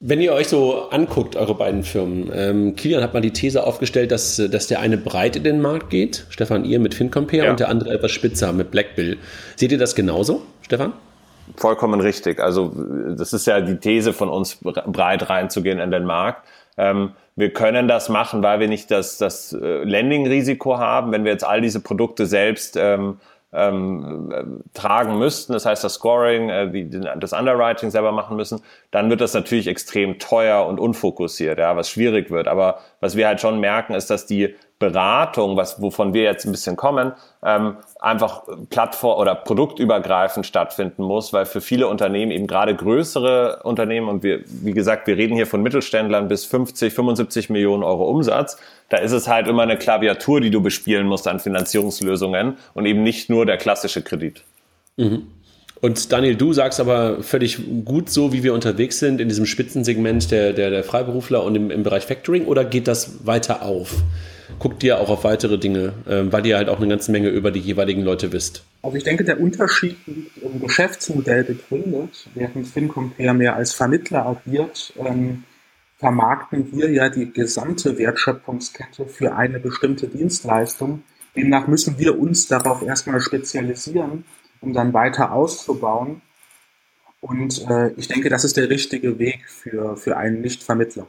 Wenn ihr euch so anguckt, eure beiden Firmen, ähm, Kilian hat mal die These aufgestellt, dass, dass der eine breit in den Markt geht, Stefan, ihr mit FinCompare, ja. und der andere etwas spitzer mit Blackbill. Seht ihr das genauso, Stefan? Vollkommen richtig. Also das ist ja die These von uns, breit reinzugehen in den Markt. Ähm, wir können das machen, weil wir nicht das, das äh, Lending-Risiko haben. Wenn wir jetzt all diese Produkte selbst ähm, ähm, äh, tragen müssten, das heißt das Scoring, äh, die, das Underwriting selber machen müssen, dann wird das natürlich extrem teuer und unfokussiert, ja, was schwierig wird. Aber was wir halt schon merken, ist, dass die Beratung, was, wovon wir jetzt ein bisschen kommen, ähm, einfach plattform- oder produktübergreifend stattfinden muss, weil für viele Unternehmen, eben gerade größere Unternehmen, und wir, wie gesagt, wir reden hier von Mittelständlern bis 50, 75 Millionen Euro Umsatz, da ist es halt immer eine Klaviatur, die du bespielen musst an Finanzierungslösungen und eben nicht nur der klassische Kredit. Mhm. Und Daniel, du sagst aber völlig gut so, wie wir unterwegs sind in diesem Spitzensegment der, der, der Freiberufler und im, im Bereich Factoring, oder geht das weiter auf? Guckt ihr auch auf weitere Dinge, ähm, weil ihr halt auch eine ganze Menge über die jeweiligen Leute wisst? Also ich denke, der Unterschied liegt im Geschäftsmodell begründet. Während FinCompare mehr als Vermittler agiert, ähm, vermarkten wir ja die gesamte Wertschöpfungskette für eine bestimmte Dienstleistung. Demnach müssen wir uns darauf erstmal spezialisieren, um dann weiter auszubauen. Und äh, ich denke, das ist der richtige Weg für, für einen Nicht-Vermittler.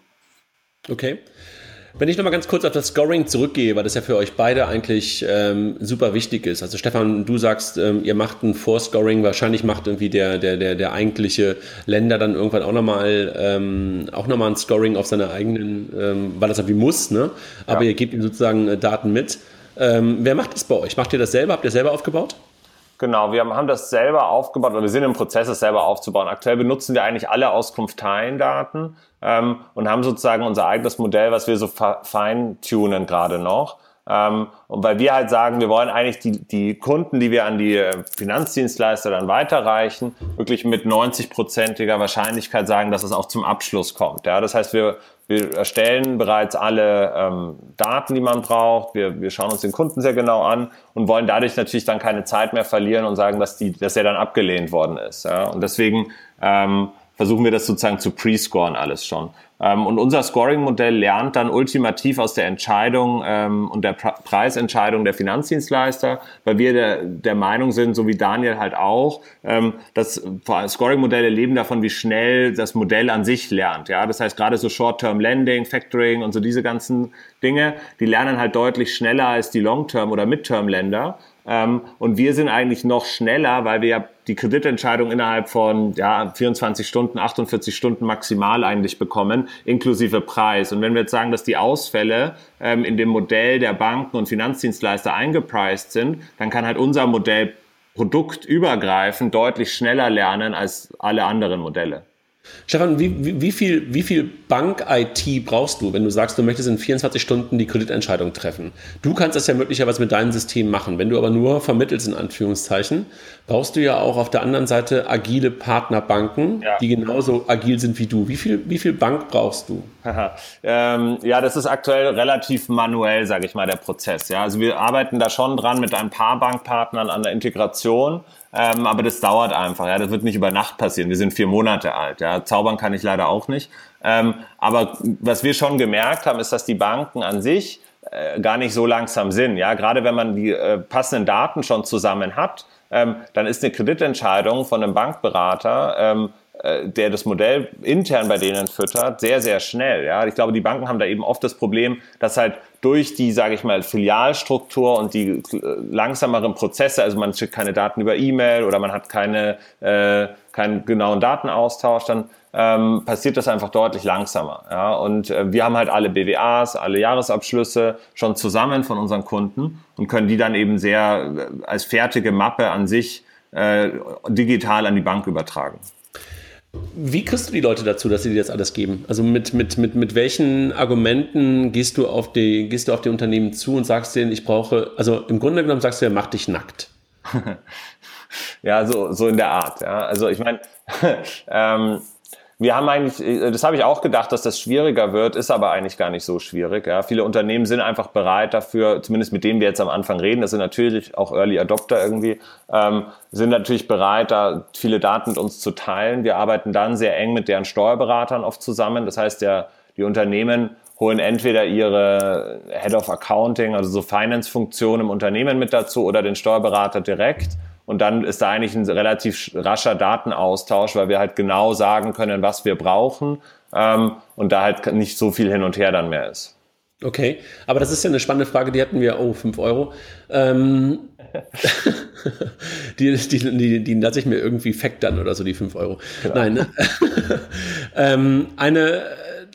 Okay. Wenn ich nochmal ganz kurz auf das Scoring zurückgehe, weil das ja für euch beide eigentlich ähm, super wichtig ist. Also Stefan, du sagst, ähm, ihr macht ein Vorscoring, wahrscheinlich macht irgendwie der, der, der, der eigentliche Länder dann irgendwann auch nochmal ähm, auch nochmal ein Scoring auf seine eigenen, ähm, weil das irgendwie muss, ne? Aber ja. ihr gebt ihm sozusagen äh, Daten mit. Ähm, wer macht das bei euch? Macht ihr das selber? Habt ihr selber aufgebaut? Genau, wir haben das selber aufgebaut oder wir sind im Prozess, es selber aufzubauen. Aktuell benutzen wir eigentlich alle Auskunfteiendaten ähm, und haben sozusagen unser eigenes Modell, was wir so feintunen gerade noch. Ähm, und weil wir halt sagen, wir wollen eigentlich die, die Kunden, die wir an die äh, Finanzdienstleister dann weiterreichen, wirklich mit 90-prozentiger Wahrscheinlichkeit sagen, dass es auch zum Abschluss kommt. Ja, das heißt, wir, wir erstellen bereits alle ähm, Daten, die man braucht. Wir, wir schauen uns den Kunden sehr genau an und wollen dadurch natürlich dann keine Zeit mehr verlieren und sagen, dass, die, dass er dann abgelehnt worden ist. Ja? Und deswegen ähm, versuchen wir das sozusagen zu pre-scoren alles schon. Ähm, und unser Scoring-Modell lernt dann ultimativ aus der Entscheidung ähm, und der Preisentscheidung der Finanzdienstleister, weil wir der, der Meinung sind, so wie Daniel halt auch, ähm, dass Scoring-Modelle leben davon, wie schnell das Modell an sich lernt. Ja, das heißt gerade so Short-Term Lending, Factoring und so diese ganzen Dinge, die lernen halt deutlich schneller als die Long-Term oder Mid-Term-Länder. Ähm, und wir sind eigentlich noch schneller, weil wir ja die Kreditentscheidung innerhalb von ja, 24 Stunden, 48 Stunden maximal eigentlich bekommen, inklusive Preis. Und wenn wir jetzt sagen, dass die Ausfälle ähm, in dem Modell der Banken und Finanzdienstleister eingepreist sind, dann kann halt unser Modell produktübergreifend deutlich schneller lernen als alle anderen Modelle. Stefan, wie, wie, wie, viel, wie viel Bank-IT brauchst du, wenn du sagst, du möchtest in 24 Stunden die Kreditentscheidung treffen? Du kannst das ja möglicherweise mit deinem System machen. Wenn du aber nur vermittelst, in Anführungszeichen, brauchst du ja auch auf der anderen Seite agile Partnerbanken, ja. die genauso agil sind wie du. Wie viel, wie viel Bank brauchst du? ähm, ja, das ist aktuell relativ manuell, sage ich mal, der Prozess. Ja, also wir arbeiten da schon dran mit ein paar Bankpartnern an der Integration. Ähm, aber das dauert einfach, ja. Das wird nicht über Nacht passieren. Wir sind vier Monate alt, ja. Zaubern kann ich leider auch nicht. Ähm, aber was wir schon gemerkt haben, ist, dass die Banken an sich äh, gar nicht so langsam sind, ja. Gerade wenn man die äh, passenden Daten schon zusammen hat, ähm, dann ist eine Kreditentscheidung von einem Bankberater ähm, äh, der das Modell intern bei denen füttert, sehr, sehr schnell. Ja? Ich glaube, die Banken haben da eben oft das Problem, dass halt durch die, sage ich mal, Filialstruktur und die äh, langsameren Prozesse, also man schickt keine Daten über E-Mail oder man hat keine, äh, keinen genauen Datenaustausch, dann ähm, passiert das einfach deutlich langsamer. Ja? Und äh, wir haben halt alle BWAs, alle Jahresabschlüsse schon zusammen von unseren Kunden und können die dann eben sehr äh, als fertige Mappe an sich äh, digital an die Bank übertragen. Wie kriegst du die Leute dazu, dass sie dir das alles geben? Also mit, mit, mit, mit welchen Argumenten gehst du, auf die, gehst du auf die Unternehmen zu und sagst denen, ich brauche, also im Grunde genommen sagst du ja, mach dich nackt. (laughs) ja, so, so in der Art. Ja. Also ich meine, (laughs) ähm, wir haben eigentlich, äh, das habe ich auch gedacht, dass das schwieriger wird, ist aber eigentlich gar nicht so schwierig. Ja. Viele Unternehmen sind einfach bereit dafür, zumindest mit denen wir jetzt am Anfang reden, das sind natürlich auch Early Adopter irgendwie, ähm, sind natürlich bereit, da viele Daten mit uns zu teilen. Wir arbeiten dann sehr eng mit deren Steuerberatern oft zusammen. Das heißt, der, die Unternehmen holen entweder ihre Head of Accounting, also so Finance-Funktion im Unternehmen mit dazu oder den Steuerberater direkt Und dann ist da eigentlich ein relativ rascher Datenaustausch, weil wir halt genau sagen können, was wir brauchen ähm, und da halt nicht so viel hin und her dann mehr ist. Okay, aber das ist ja eine spannende Frage, die hatten wir, oh, 5 Euro. Ähm, (laughs) die, die, die, die lasse ich mir irgendwie factern oder so, die 5 Euro. Genau. Nein, ne? (laughs) ähm, eine,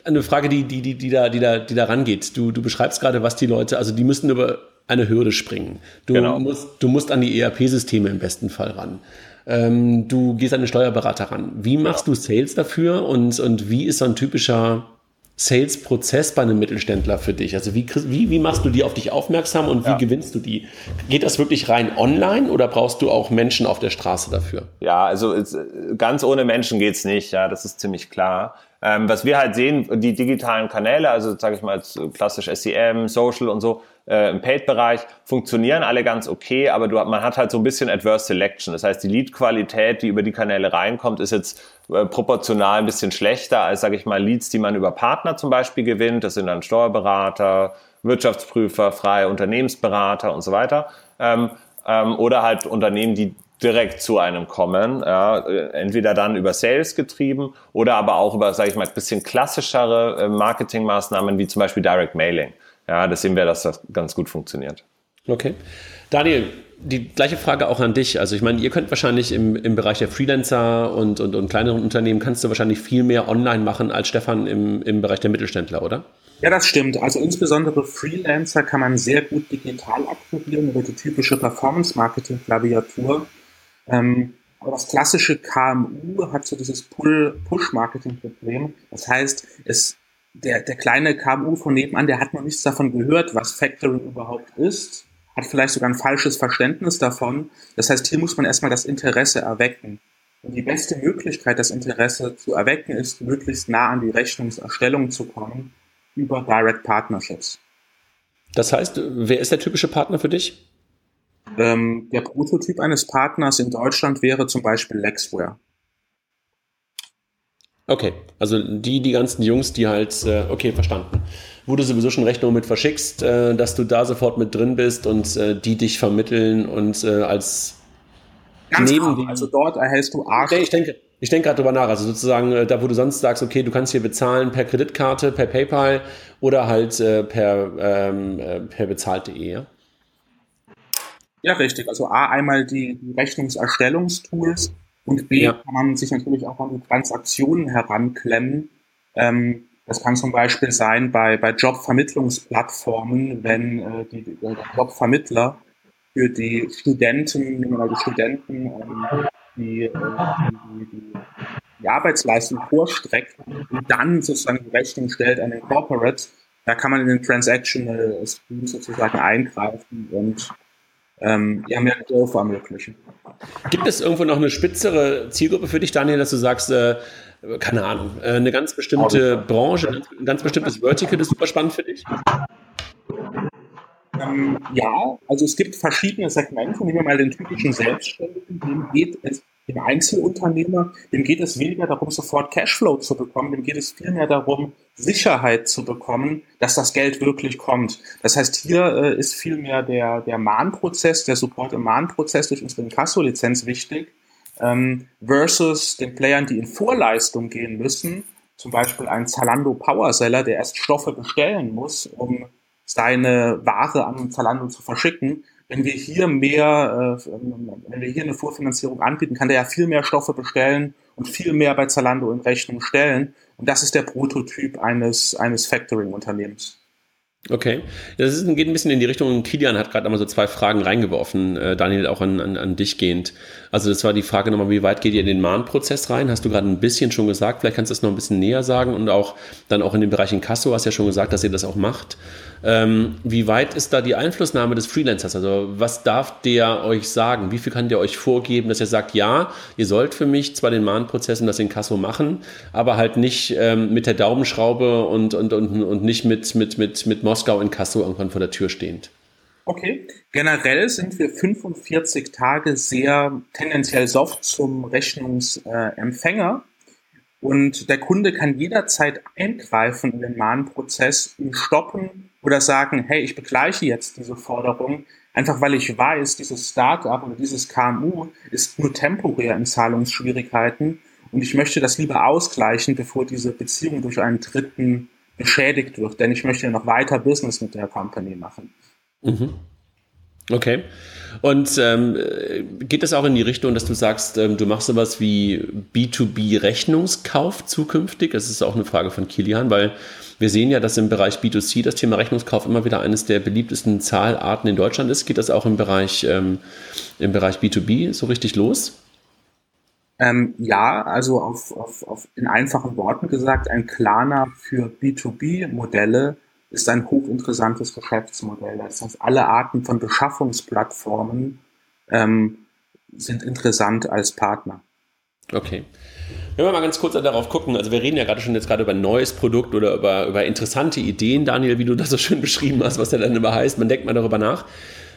eine Frage, die, die, die, die, da, die, da, die da rangeht. Du, du beschreibst gerade, was die Leute, also die müssen über eine Hürde springen. Du, genau. musst, du musst an die ERP-Systeme im besten Fall ran. Ähm, du gehst an den Steuerberater ran. Wie machst ja. du Sales dafür und, und wie ist so ein typischer Sales-Prozess bei einem Mittelständler für dich? Also wie, wie, wie machst du die auf dich aufmerksam und wie ja. gewinnst du die? Geht das wirklich rein online oder brauchst du auch Menschen auf der Straße dafür? Ja, also ganz ohne Menschen geht's nicht, ja, das ist ziemlich klar. Ähm, was wir halt sehen, die digitalen Kanäle, also sage ich mal klassisch SEM, Social und so, äh, im Paid-Bereich funktionieren alle ganz okay, aber du, man hat halt so ein bisschen Adverse Selection. Das heißt, die Lead-Qualität, die über die Kanäle reinkommt, ist jetzt äh, proportional ein bisschen schlechter als, sage ich mal, Leads, die man über Partner zum Beispiel gewinnt. Das sind dann Steuerberater, Wirtschaftsprüfer, freie Unternehmensberater und so weiter. Ähm, ähm, oder halt Unternehmen, die direkt zu einem kommen, ja, entweder dann über Sales getrieben oder aber auch über, sage ich mal, ein bisschen klassischere äh, Marketingmaßnahmen wie zum Beispiel Direct Mailing. Ja, das sehen wir, dass das ganz gut funktioniert. Okay. Daniel, die gleiche Frage auch an dich. Also ich meine, ihr könnt wahrscheinlich im, im Bereich der Freelancer und, und, und kleineren Unternehmen kannst du wahrscheinlich viel mehr online machen als Stefan im, im Bereich der Mittelständler, oder? Ja, das stimmt. Also insbesondere Freelancer kann man sehr gut digital akquirieren über die typische Performance-Marketing-Klaviatur. Ähm, aber das klassische KMU hat so dieses Pull-Push-Marketing-Problem. Das heißt, es, der, der kleine KMU von nebenan, der hat noch nichts davon gehört, was Factoring überhaupt ist, hat vielleicht sogar ein falsches Verständnis davon. Das heißt, hier muss man erstmal das Interesse erwecken. Und die beste Möglichkeit, das Interesse zu erwecken, ist, möglichst nah an die Rechnungserstellung zu kommen über Direct Partnerships. Das heißt, wer ist der typische Partner für dich? Ähm, der Prototyp eines Partners in Deutschland wäre zum Beispiel Lexware. Okay, also die, die ganzen Jungs, die halt, äh, okay, verstanden. Wo du sowieso schon Rechnungen mit verschickst, äh, dass du da sofort mit drin bist und äh, die dich vermitteln und äh, als Ganz neben genau. Also dort erhältst du Arsch. Ich denke, ich denke gerade drüber nach. Also sozusagen, äh, da wo du sonst sagst, okay, du kannst hier bezahlen per Kreditkarte, per PayPal oder halt äh, per, ähm, per bezahlt.de, ja? Ja, richtig. Also A, einmal die, die Rechnungserstellungstools und B, ja. kann man sich natürlich auch an die Transaktionen heranklemmen. Ähm, das kann zum Beispiel sein bei, bei Jobvermittlungsplattformen, wenn äh, die, der Jobvermittler für die Studenten, nehmen wir mal die Studenten, ähm, die, äh, die, die, die Arbeitsleistung vorstreckt und dann sozusagen die Rechnung stellt an den Corporate, da kann man in den Transactional Stream sozusagen eingreifen und ähm, ja, mehr Growth ermöglichen. Gibt es irgendwo noch eine spitzere Zielgruppe für dich, Daniel, dass du sagst, äh, keine Ahnung, äh, eine ganz bestimmte Branche, ein ganz bestimmtes Vertical ist super spannend für dich? Ähm, ja, also es gibt verschiedene Segmente. Nehmen wir mal den typischen Selbstständigen, dem geht es dem Einzelunternehmer, dem geht es weniger darum, sofort Cashflow zu bekommen, dem geht es vielmehr darum, Sicherheit zu bekommen, dass das Geld wirklich kommt. Das heißt, hier äh, ist vielmehr der, der Mahnprozess, der Support im Mahnprozess durch unsere Inkasso-Lizenz wichtig, ähm, versus den Playern, die in Vorleistung gehen müssen, zum Beispiel ein Zalando Powerseller, der erst Stoffe bestellen muss, um seine Ware an Zalando zu verschicken, wenn wir hier mehr, äh, wenn wir hier eine Vorfinanzierung anbieten, kann der ja viel mehr Stoffe bestellen und viel mehr bei Zalando in Rechnung stellen. Und das ist der Prototyp eines, eines Factoring-Unternehmens. Okay, das ist, geht ein bisschen in die Richtung, Kilian hat gerade einmal so zwei Fragen reingeworfen, äh, Daniel auch an, an, an dich gehend. Also das war die Frage nochmal, wie weit geht ihr in den Mahnprozess rein? Hast du gerade ein bisschen schon gesagt, vielleicht kannst du das noch ein bisschen näher sagen und auch dann auch in dem Bereich in Kasso hast du ja schon gesagt, dass ihr das auch macht. Ähm, wie weit ist da die Einflussnahme des Freelancers? Also was darf der euch sagen? Wie viel kann der euch vorgeben, dass er sagt, ja, ihr sollt für mich zwar den Mahnprozess und das in Kasso machen, aber halt nicht ähm, mit der Daumenschraube und, und, und, und nicht mit, mit, mit, mit Moskau in Kasso irgendwann vor der Tür stehend. Okay. Generell sind wir 45 Tage sehr tendenziell soft zum Rechnungsempfänger. Und der Kunde kann jederzeit eingreifen in den Mahnprozess, ihn stoppen oder sagen, hey, ich begleiche jetzt diese Forderung, Einfach weil ich weiß, dieses Startup oder dieses KMU ist nur temporär in Zahlungsschwierigkeiten und ich möchte das lieber ausgleichen, bevor diese Beziehung durch einen Dritten beschädigt wird, denn ich möchte ja noch weiter Business mit der Company machen. Mhm. Okay. Und ähm, geht das auch in die Richtung, dass du sagst, ähm, du machst sowas wie B2B-Rechnungskauf zukünftig? Das ist auch eine Frage von Kilian, weil wir sehen ja, dass im Bereich B2C das Thema Rechnungskauf immer wieder eines der beliebtesten Zahlarten in Deutschland ist. Geht das auch im Bereich, ähm, im Bereich B2B so richtig los? Ähm, ja, also auf, auf, auf in einfachen Worten gesagt, ein Klarner für B2B-Modelle ist ein hochinteressantes Geschäftsmodell. Das heißt, alle Arten von Beschaffungsplattformen ähm, sind interessant als Partner. Okay. Wenn wir mal ganz kurz darauf gucken, also wir reden ja gerade schon jetzt gerade über ein neues Produkt oder über, über interessante Ideen, Daniel, wie du das so schön beschrieben hast, was der dann immer heißt, man denkt mal darüber nach.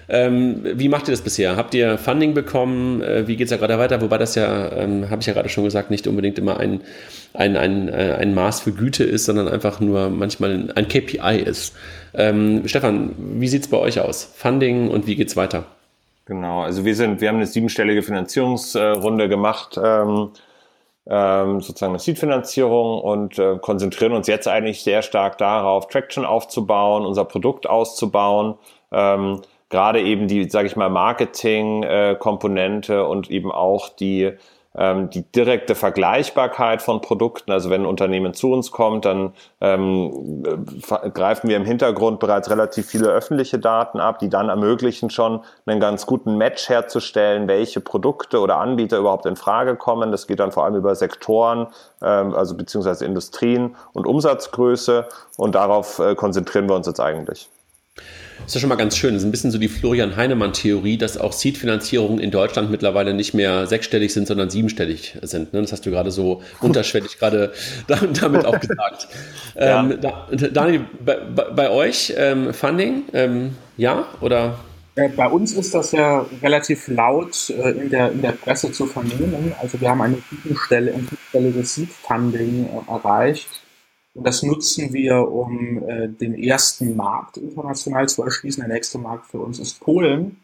Ähm, wie macht ihr das bisher? Habt ihr Funding bekommen? Äh, wie geht es ja gerade weiter? Wobei das ja, ähm, habe ich ja gerade schon gesagt, nicht unbedingt immer ein, ein, ein, äh, ein Maß für Güte ist, sondern einfach nur manchmal ein KPI ist. Ähm, Stefan, wie sieht es bei euch aus? Funding und wie geht es weiter? Genau, also wir sind, wir haben eine siebenstellige Finanzierungsrunde gemacht, ähm, ähm, sozusagen eine Seed-Finanzierung und äh, konzentrieren uns jetzt eigentlich sehr stark darauf, Traction aufzubauen, unser Produkt auszubauen. Ähm, gerade eben die, sage ich mal, Marketing-Komponente und eben auch die, ähm, die direkte Vergleichbarkeit von Produkten. Also wenn ein Unternehmen zu uns kommt, dann ähm, greifen wir im Hintergrund bereits relativ viele öffentliche Daten ab, die dann ermöglichen schon einen ganz guten Match herzustellen, welche Produkte oder Anbieter überhaupt in Frage kommen. Das geht dann vor allem über Sektoren, ähm, also beziehungsweise Industrien und Umsatzgröße und darauf äh, konzentrieren wir uns jetzt eigentlich. Das ist ja schon mal ganz schön. Das ist ein bisschen so die Florian Heinemann-Theorie, dass auch Seed-Finanzierungen in Deutschland mittlerweile nicht mehr sechsstellig sind, sondern siebenstellig sind. Ne? Das hast du gerade so (laughs) unterschwellig gerade damit auch gesagt. (laughs) Ja. Ähm, Daniel, bei, bei euch ähm, Funding, ähm, ja oder? Bei uns ist das ja relativ laut äh, in, der, in der Presse zu vernehmen. Also wir haben eine fünfstelliges Seed-Funding äh, erreicht und das nutzen wir, um äh, den ersten Markt international zu erschließen. Der nächste Markt für uns ist Polen.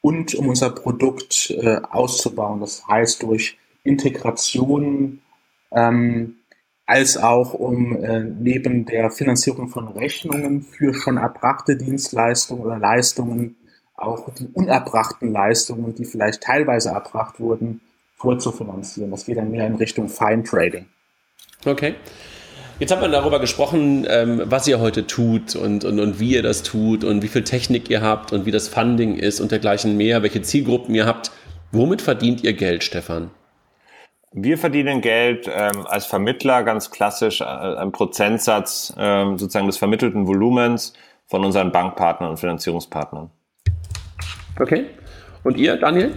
Und um unser Produkt äh, auszubauen. Das heißt durch Integration, ähm, als auch um äh, neben der Finanzierung von Rechnungen für schon erbrachte Dienstleistungen oder Leistungen auch die unerbrachten Leistungen, die vielleicht teilweise erbracht wurden, vorzufinanzieren. Das geht dann mehr in Richtung Fine Trading. Okay. Jetzt hat man darüber gesprochen, ähm, was ihr heute tut und, und, und wie ihr das tut und wie viel Technik ihr habt und wie das Funding ist und dergleichen mehr, welche Zielgruppen ihr habt. Womit verdient ihr Geld, Stefan? Wir verdienen Geld ähm, als Vermittler ganz klassisch äh, einen Prozentsatz ähm, sozusagen des vermittelten Volumens von unseren Bankpartnern und Finanzierungspartnern. Okay. Und ihr, Daniel?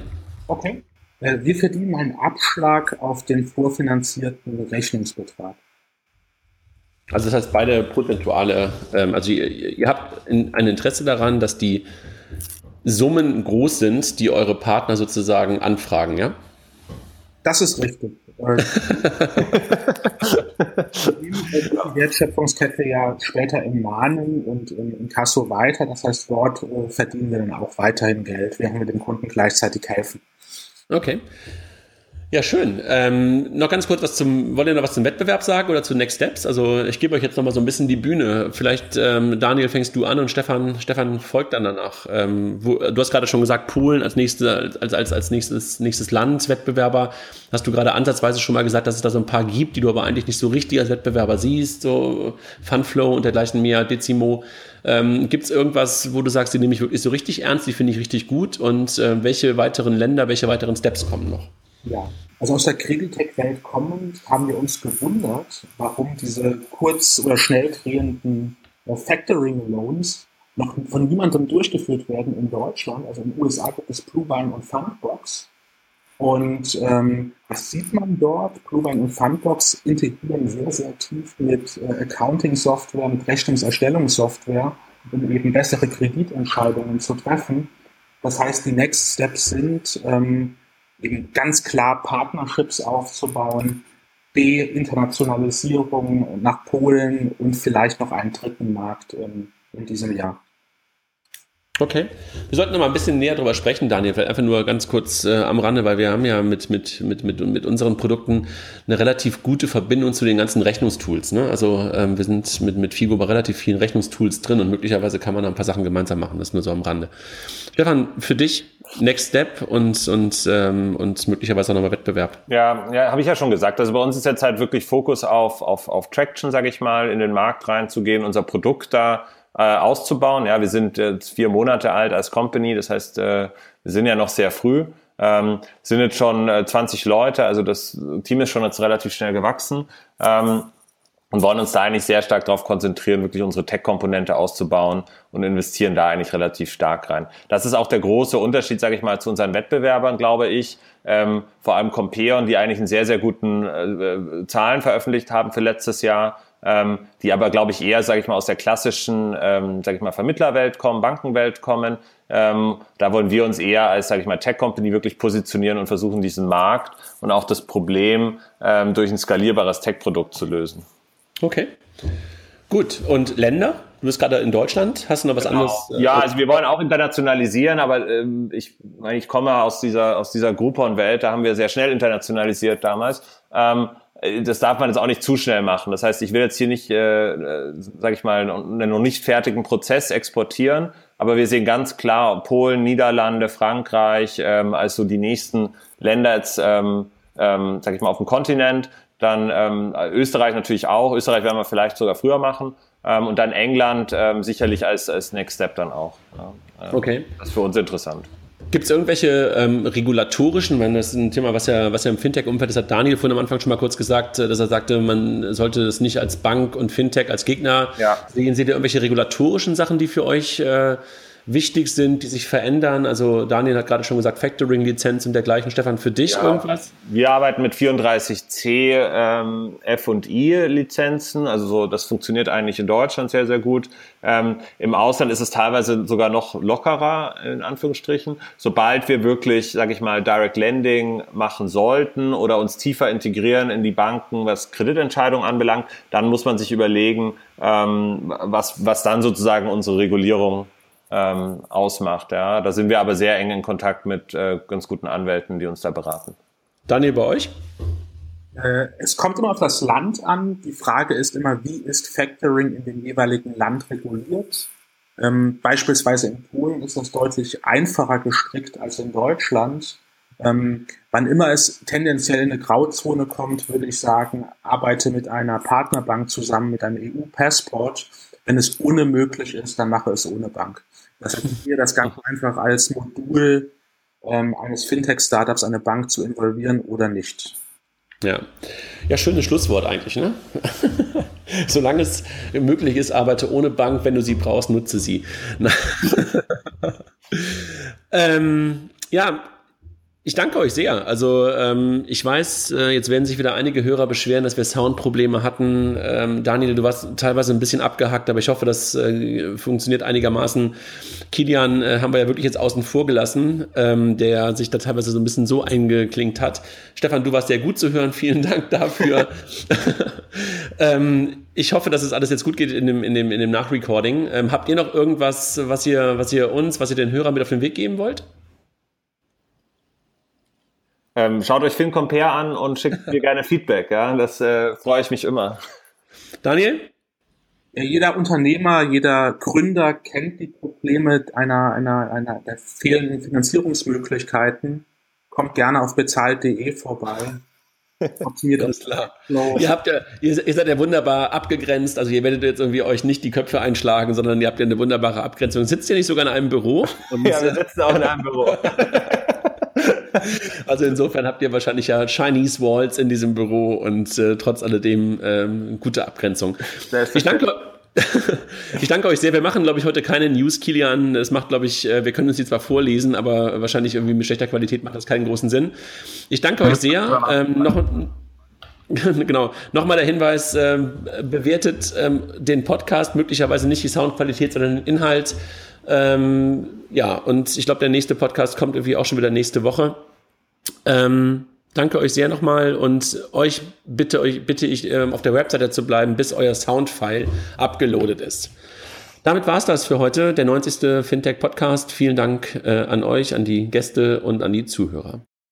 Okay. Äh, wir verdienen einen Abschlag auf den vorfinanzierten Rechnungsbetrag. Also das heißt, beide prozentuale, ähm, also ihr, ihr habt in, ein Interesse daran, dass die Summen groß sind, die eure Partner sozusagen anfragen, ja? Das ist richtig. (laughs) die Wertschöpfungskette ja später im Mahnen und im, im Kasso weiter. Das heißt, dort äh, verdienen wir dann auch weiterhin Geld, während wir dem Kunden gleichzeitig helfen. Okay. Ja, schön. Ähm, noch ganz kurz was zum, wollt ihr noch was zum Wettbewerb sagen oder zu Next Steps? Also ich gebe euch jetzt noch mal so ein bisschen die Bühne. Vielleicht, ähm, Daniel, fängst du an und Stefan, Stefan folgt dann danach. Ähm, wo, du hast gerade schon gesagt, Polen als, nächste, als, als, als nächstes, nächstes Land, Wettbewerber. Hast du gerade ansatzweise schon mal gesagt, dass es da so ein paar gibt, die du aber eigentlich nicht so richtig als Wettbewerber siehst, so Funflow und dergleichen mehr, Decimo. Ähm, Gibt es irgendwas, wo du sagst, die nehme ich wirklich so richtig ernst, die finde ich richtig gut und äh, welche weiteren Länder, welche weiteren Steps kommen noch? Ja, also aus der Creditec-Welt kommend haben wir uns gewundert, warum diese kurz- oder schnell drehenden äh, Factoring-Loans noch von niemandem durchgeführt werden in Deutschland. Also in den USA gibt es Bluebein und Fundbox. Und ähm, was sieht man dort? Bluebein und Fundbox integrieren sehr, sehr tief mit äh, Accounting-Software, mit Rechnungserstellungssoftware, um eben bessere Kreditentscheidungen zu treffen. Das heißt, die Next Steps sind, ähm, eben ganz klar Partnerships aufzubauen, B, Internationalisierung nach Polen und vielleicht noch einen dritten Markt ähm, in diesem Jahr. Okay. Wir sollten noch mal ein bisschen näher darüber sprechen, Daniel. Vielleicht einfach nur ganz kurz äh, am Rande, weil wir haben ja mit, mit, mit, mit, mit unseren Produkten eine relativ gute Verbindung zu den ganzen Rechnungstools. Ne? Also ähm, wir sind mit, mit Figo bei relativ vielen Rechnungstools drin und möglicherweise kann man da ein paar Sachen gemeinsam machen. Das nur so am Rande. Stefan, für dich Next Step und, und, ähm, und möglicherweise auch nochmal Wettbewerb. Ja, ja habe ich ja schon gesagt. Also bei uns ist jetzt halt wirklich Fokus auf, auf, auf Traction, sage ich mal, in den Markt reinzugehen, unser Produkt da äh, auszubauen. Ja, wir sind jetzt vier Monate alt als Company, das heißt, äh, wir sind ja noch sehr früh. Ähm, sind jetzt schon äh, 20 Leute, also das Team ist schon jetzt relativ schnell gewachsen ähm, und wollen uns da eigentlich sehr stark darauf konzentrieren, wirklich unsere Tech-Komponente auszubauen und investieren da eigentlich relativ stark rein. Das ist auch der große Unterschied, sage ich mal, zu unseren Wettbewerbern, glaube ich. Ähm, vor allem Compeon, die eigentlich einen sehr, sehr guten äh, äh Zahlen veröffentlicht haben für letztes Jahr ähm, die aber, glaube ich, eher, sage ich mal, aus der klassischen, ähm, sage ich mal, Vermittlerwelt kommen, Bankenwelt kommen. Ähm, da wollen wir uns eher als, sage ich mal, Tech-Company wirklich positionieren und versuchen, diesen Markt und auch das Problem ähm, durch ein skalierbares Tech-Produkt zu lösen. Okay. Gut. Und Länder? Du bist gerade in Deutschland. Hast du noch was genau. anderes? Äh, ja, also wir wollen auch internationalisieren, aber ähm, ich, ich komme aus dieser, aus dieser Groupon-Welt. Da haben wir sehr schnell internationalisiert damals. Ähm, äh, das darf man jetzt auch nicht zu schnell machen. Das heißt, ich will jetzt hier nicht, äh, äh sage ich mal, einen noch nicht fertigen Prozess exportieren, aber wir sehen ganz klar Polen, Niederlande, Frankreich ähm, als so die nächsten Länder jetzt, ähm, ähm, sage ich mal, auf dem Kontinent. Dann ähm, Österreich natürlich auch. Österreich werden wir vielleicht sogar früher machen. Ähm, und dann England ähm, sicherlich als, als Next Step dann auch. Ja. Ähm, okay. Das ist für uns interessant. Gibt es irgendwelche ähm, regulatorischen, wenn das ist ein Thema, was ja, was ja im Fintech-Umfeld ist, hat Daniel vorhin am Anfang schon mal kurz gesagt, äh, dass er sagte, man sollte das nicht als Bank und Fintech als Gegner ja. sehen. Seht ihr irgendwelche regulatorischen Sachen, die für euch äh, wichtig sind, die sich verändern? Also Daniel hat gerade schon gesagt, Factoring-Lizenz und dergleichen. Stefan, für dich ja, irgendwas? Wir arbeiten mit 34C ähm, F&I-Lizenzen. Also so, das funktioniert eigentlich in Deutschland sehr, sehr gut. Ähm, Im Ausland ist es teilweise sogar noch lockerer, in Anführungsstrichen. Sobald wir wirklich, sage ich mal, Direct Lending machen sollten oder uns tiefer integrieren in die Banken, was Kreditentscheidungen anbelangt, dann muss man sich überlegen, ähm, was, was dann sozusagen unsere Regulierung ähm, ausmacht. Ja. Da sind wir aber sehr eng in Kontakt mit äh, ganz guten Anwälten, die uns da beraten. Daniel, bei euch? Äh, es kommt immer auf das Land an. Die Frage ist immer, wie ist Factoring in dem jeweiligen Land reguliert? Ähm, beispielsweise in Polen ist das deutlich einfacher gestrickt als in Deutschland. Ähm, wann immer es tendenziell in eine Grauzone kommt, würde ich sagen, arbeite mit einer Partnerbank zusammen mit einem EU-Passport. Wenn es ohne möglich ist, dann mache es ohne Bank. Das heißt, hier das Ganze einfach als Modul ähm, eines Fintech-Startups eine Bank zu involvieren oder nicht. Ja, ja, schönes Schlusswort eigentlich, ne? (laughs) Solange es möglich ist, arbeite ohne Bank. Wenn du sie brauchst, nutze sie. (laughs) ähm, ja, ich danke euch sehr. Also ähm, ich weiß, äh, jetzt werden sich wieder einige Hörer beschweren, dass wir Soundprobleme hatten. Ähm, Daniel, du warst teilweise ein bisschen abgehackt, aber ich hoffe, das äh, funktioniert einigermaßen. Kilian äh, haben wir ja wirklich jetzt außen vor gelassen, ähm, der sich da teilweise so ein bisschen so eingeklinkt hat. Stefan, du warst sehr gut zu hören. (laughs) Vielen Dank dafür. (laughs) ähm, ich hoffe, dass es alles jetzt gut geht in dem, in dem, in dem Nachrecording. Ähm, habt ihr noch irgendwas, was ihr, was ihr uns, was ihr den Hörern mit auf den Weg geben wollt? Ähm, schaut euch FinCompare an und schickt mir gerne Feedback. Ja, das äh, freue ich mich immer. Daniel? Ja, jeder Unternehmer, jeder Gründer kennt die Probleme einer, einer, einer der fehlenden Finanzierungsmöglichkeiten. Kommt gerne auf bezahlt.de vorbei. (laughs) Optimiert Ganz klar. Ihr habt ja, ihr, ihr, seid ja wunderbar abgegrenzt. Also ihr werdet jetzt irgendwie euch nicht die Köpfe einschlagen, sondern ihr habt ja eine wunderbare Abgrenzung. Sitzt ihr nicht sogar in einem Büro? Und, (laughs) ja, wir sitzen auch in einem Büro. (laughs) (laughs) Also insofern habt ihr wahrscheinlich ja Chinese Walls in diesem Büro und äh, trotz alledem ähm, gute Abgrenzung. Ich danke, (laughs) ich danke euch sehr. Wir machen, glaube ich, heute keine News, Kilian. Es macht, glaube ich, äh, wir können uns die zwar vorlesen, aber wahrscheinlich irgendwie mit schlechter Qualität macht das keinen großen Sinn. Ich danke euch sehr. Ähm, noch, (laughs) genau. Nochmal der Hinweis, ähm, bewertet ähm, den Podcast, möglicherweise nicht die Soundqualität, sondern den Inhalt. Ähm, ja, und ich glaube, der nächste Podcast kommt irgendwie auch schon wieder nächste Woche. Ähm, danke euch sehr nochmal und euch bitte, euch bitte ich, ähm, auf der Webseite zu bleiben, bis euer Soundfile abgeloadet ist. Damit war es das für heute, der 90. Fintech Podcast. Vielen Dank äh, an euch, an die Gäste und an die Zuhörer.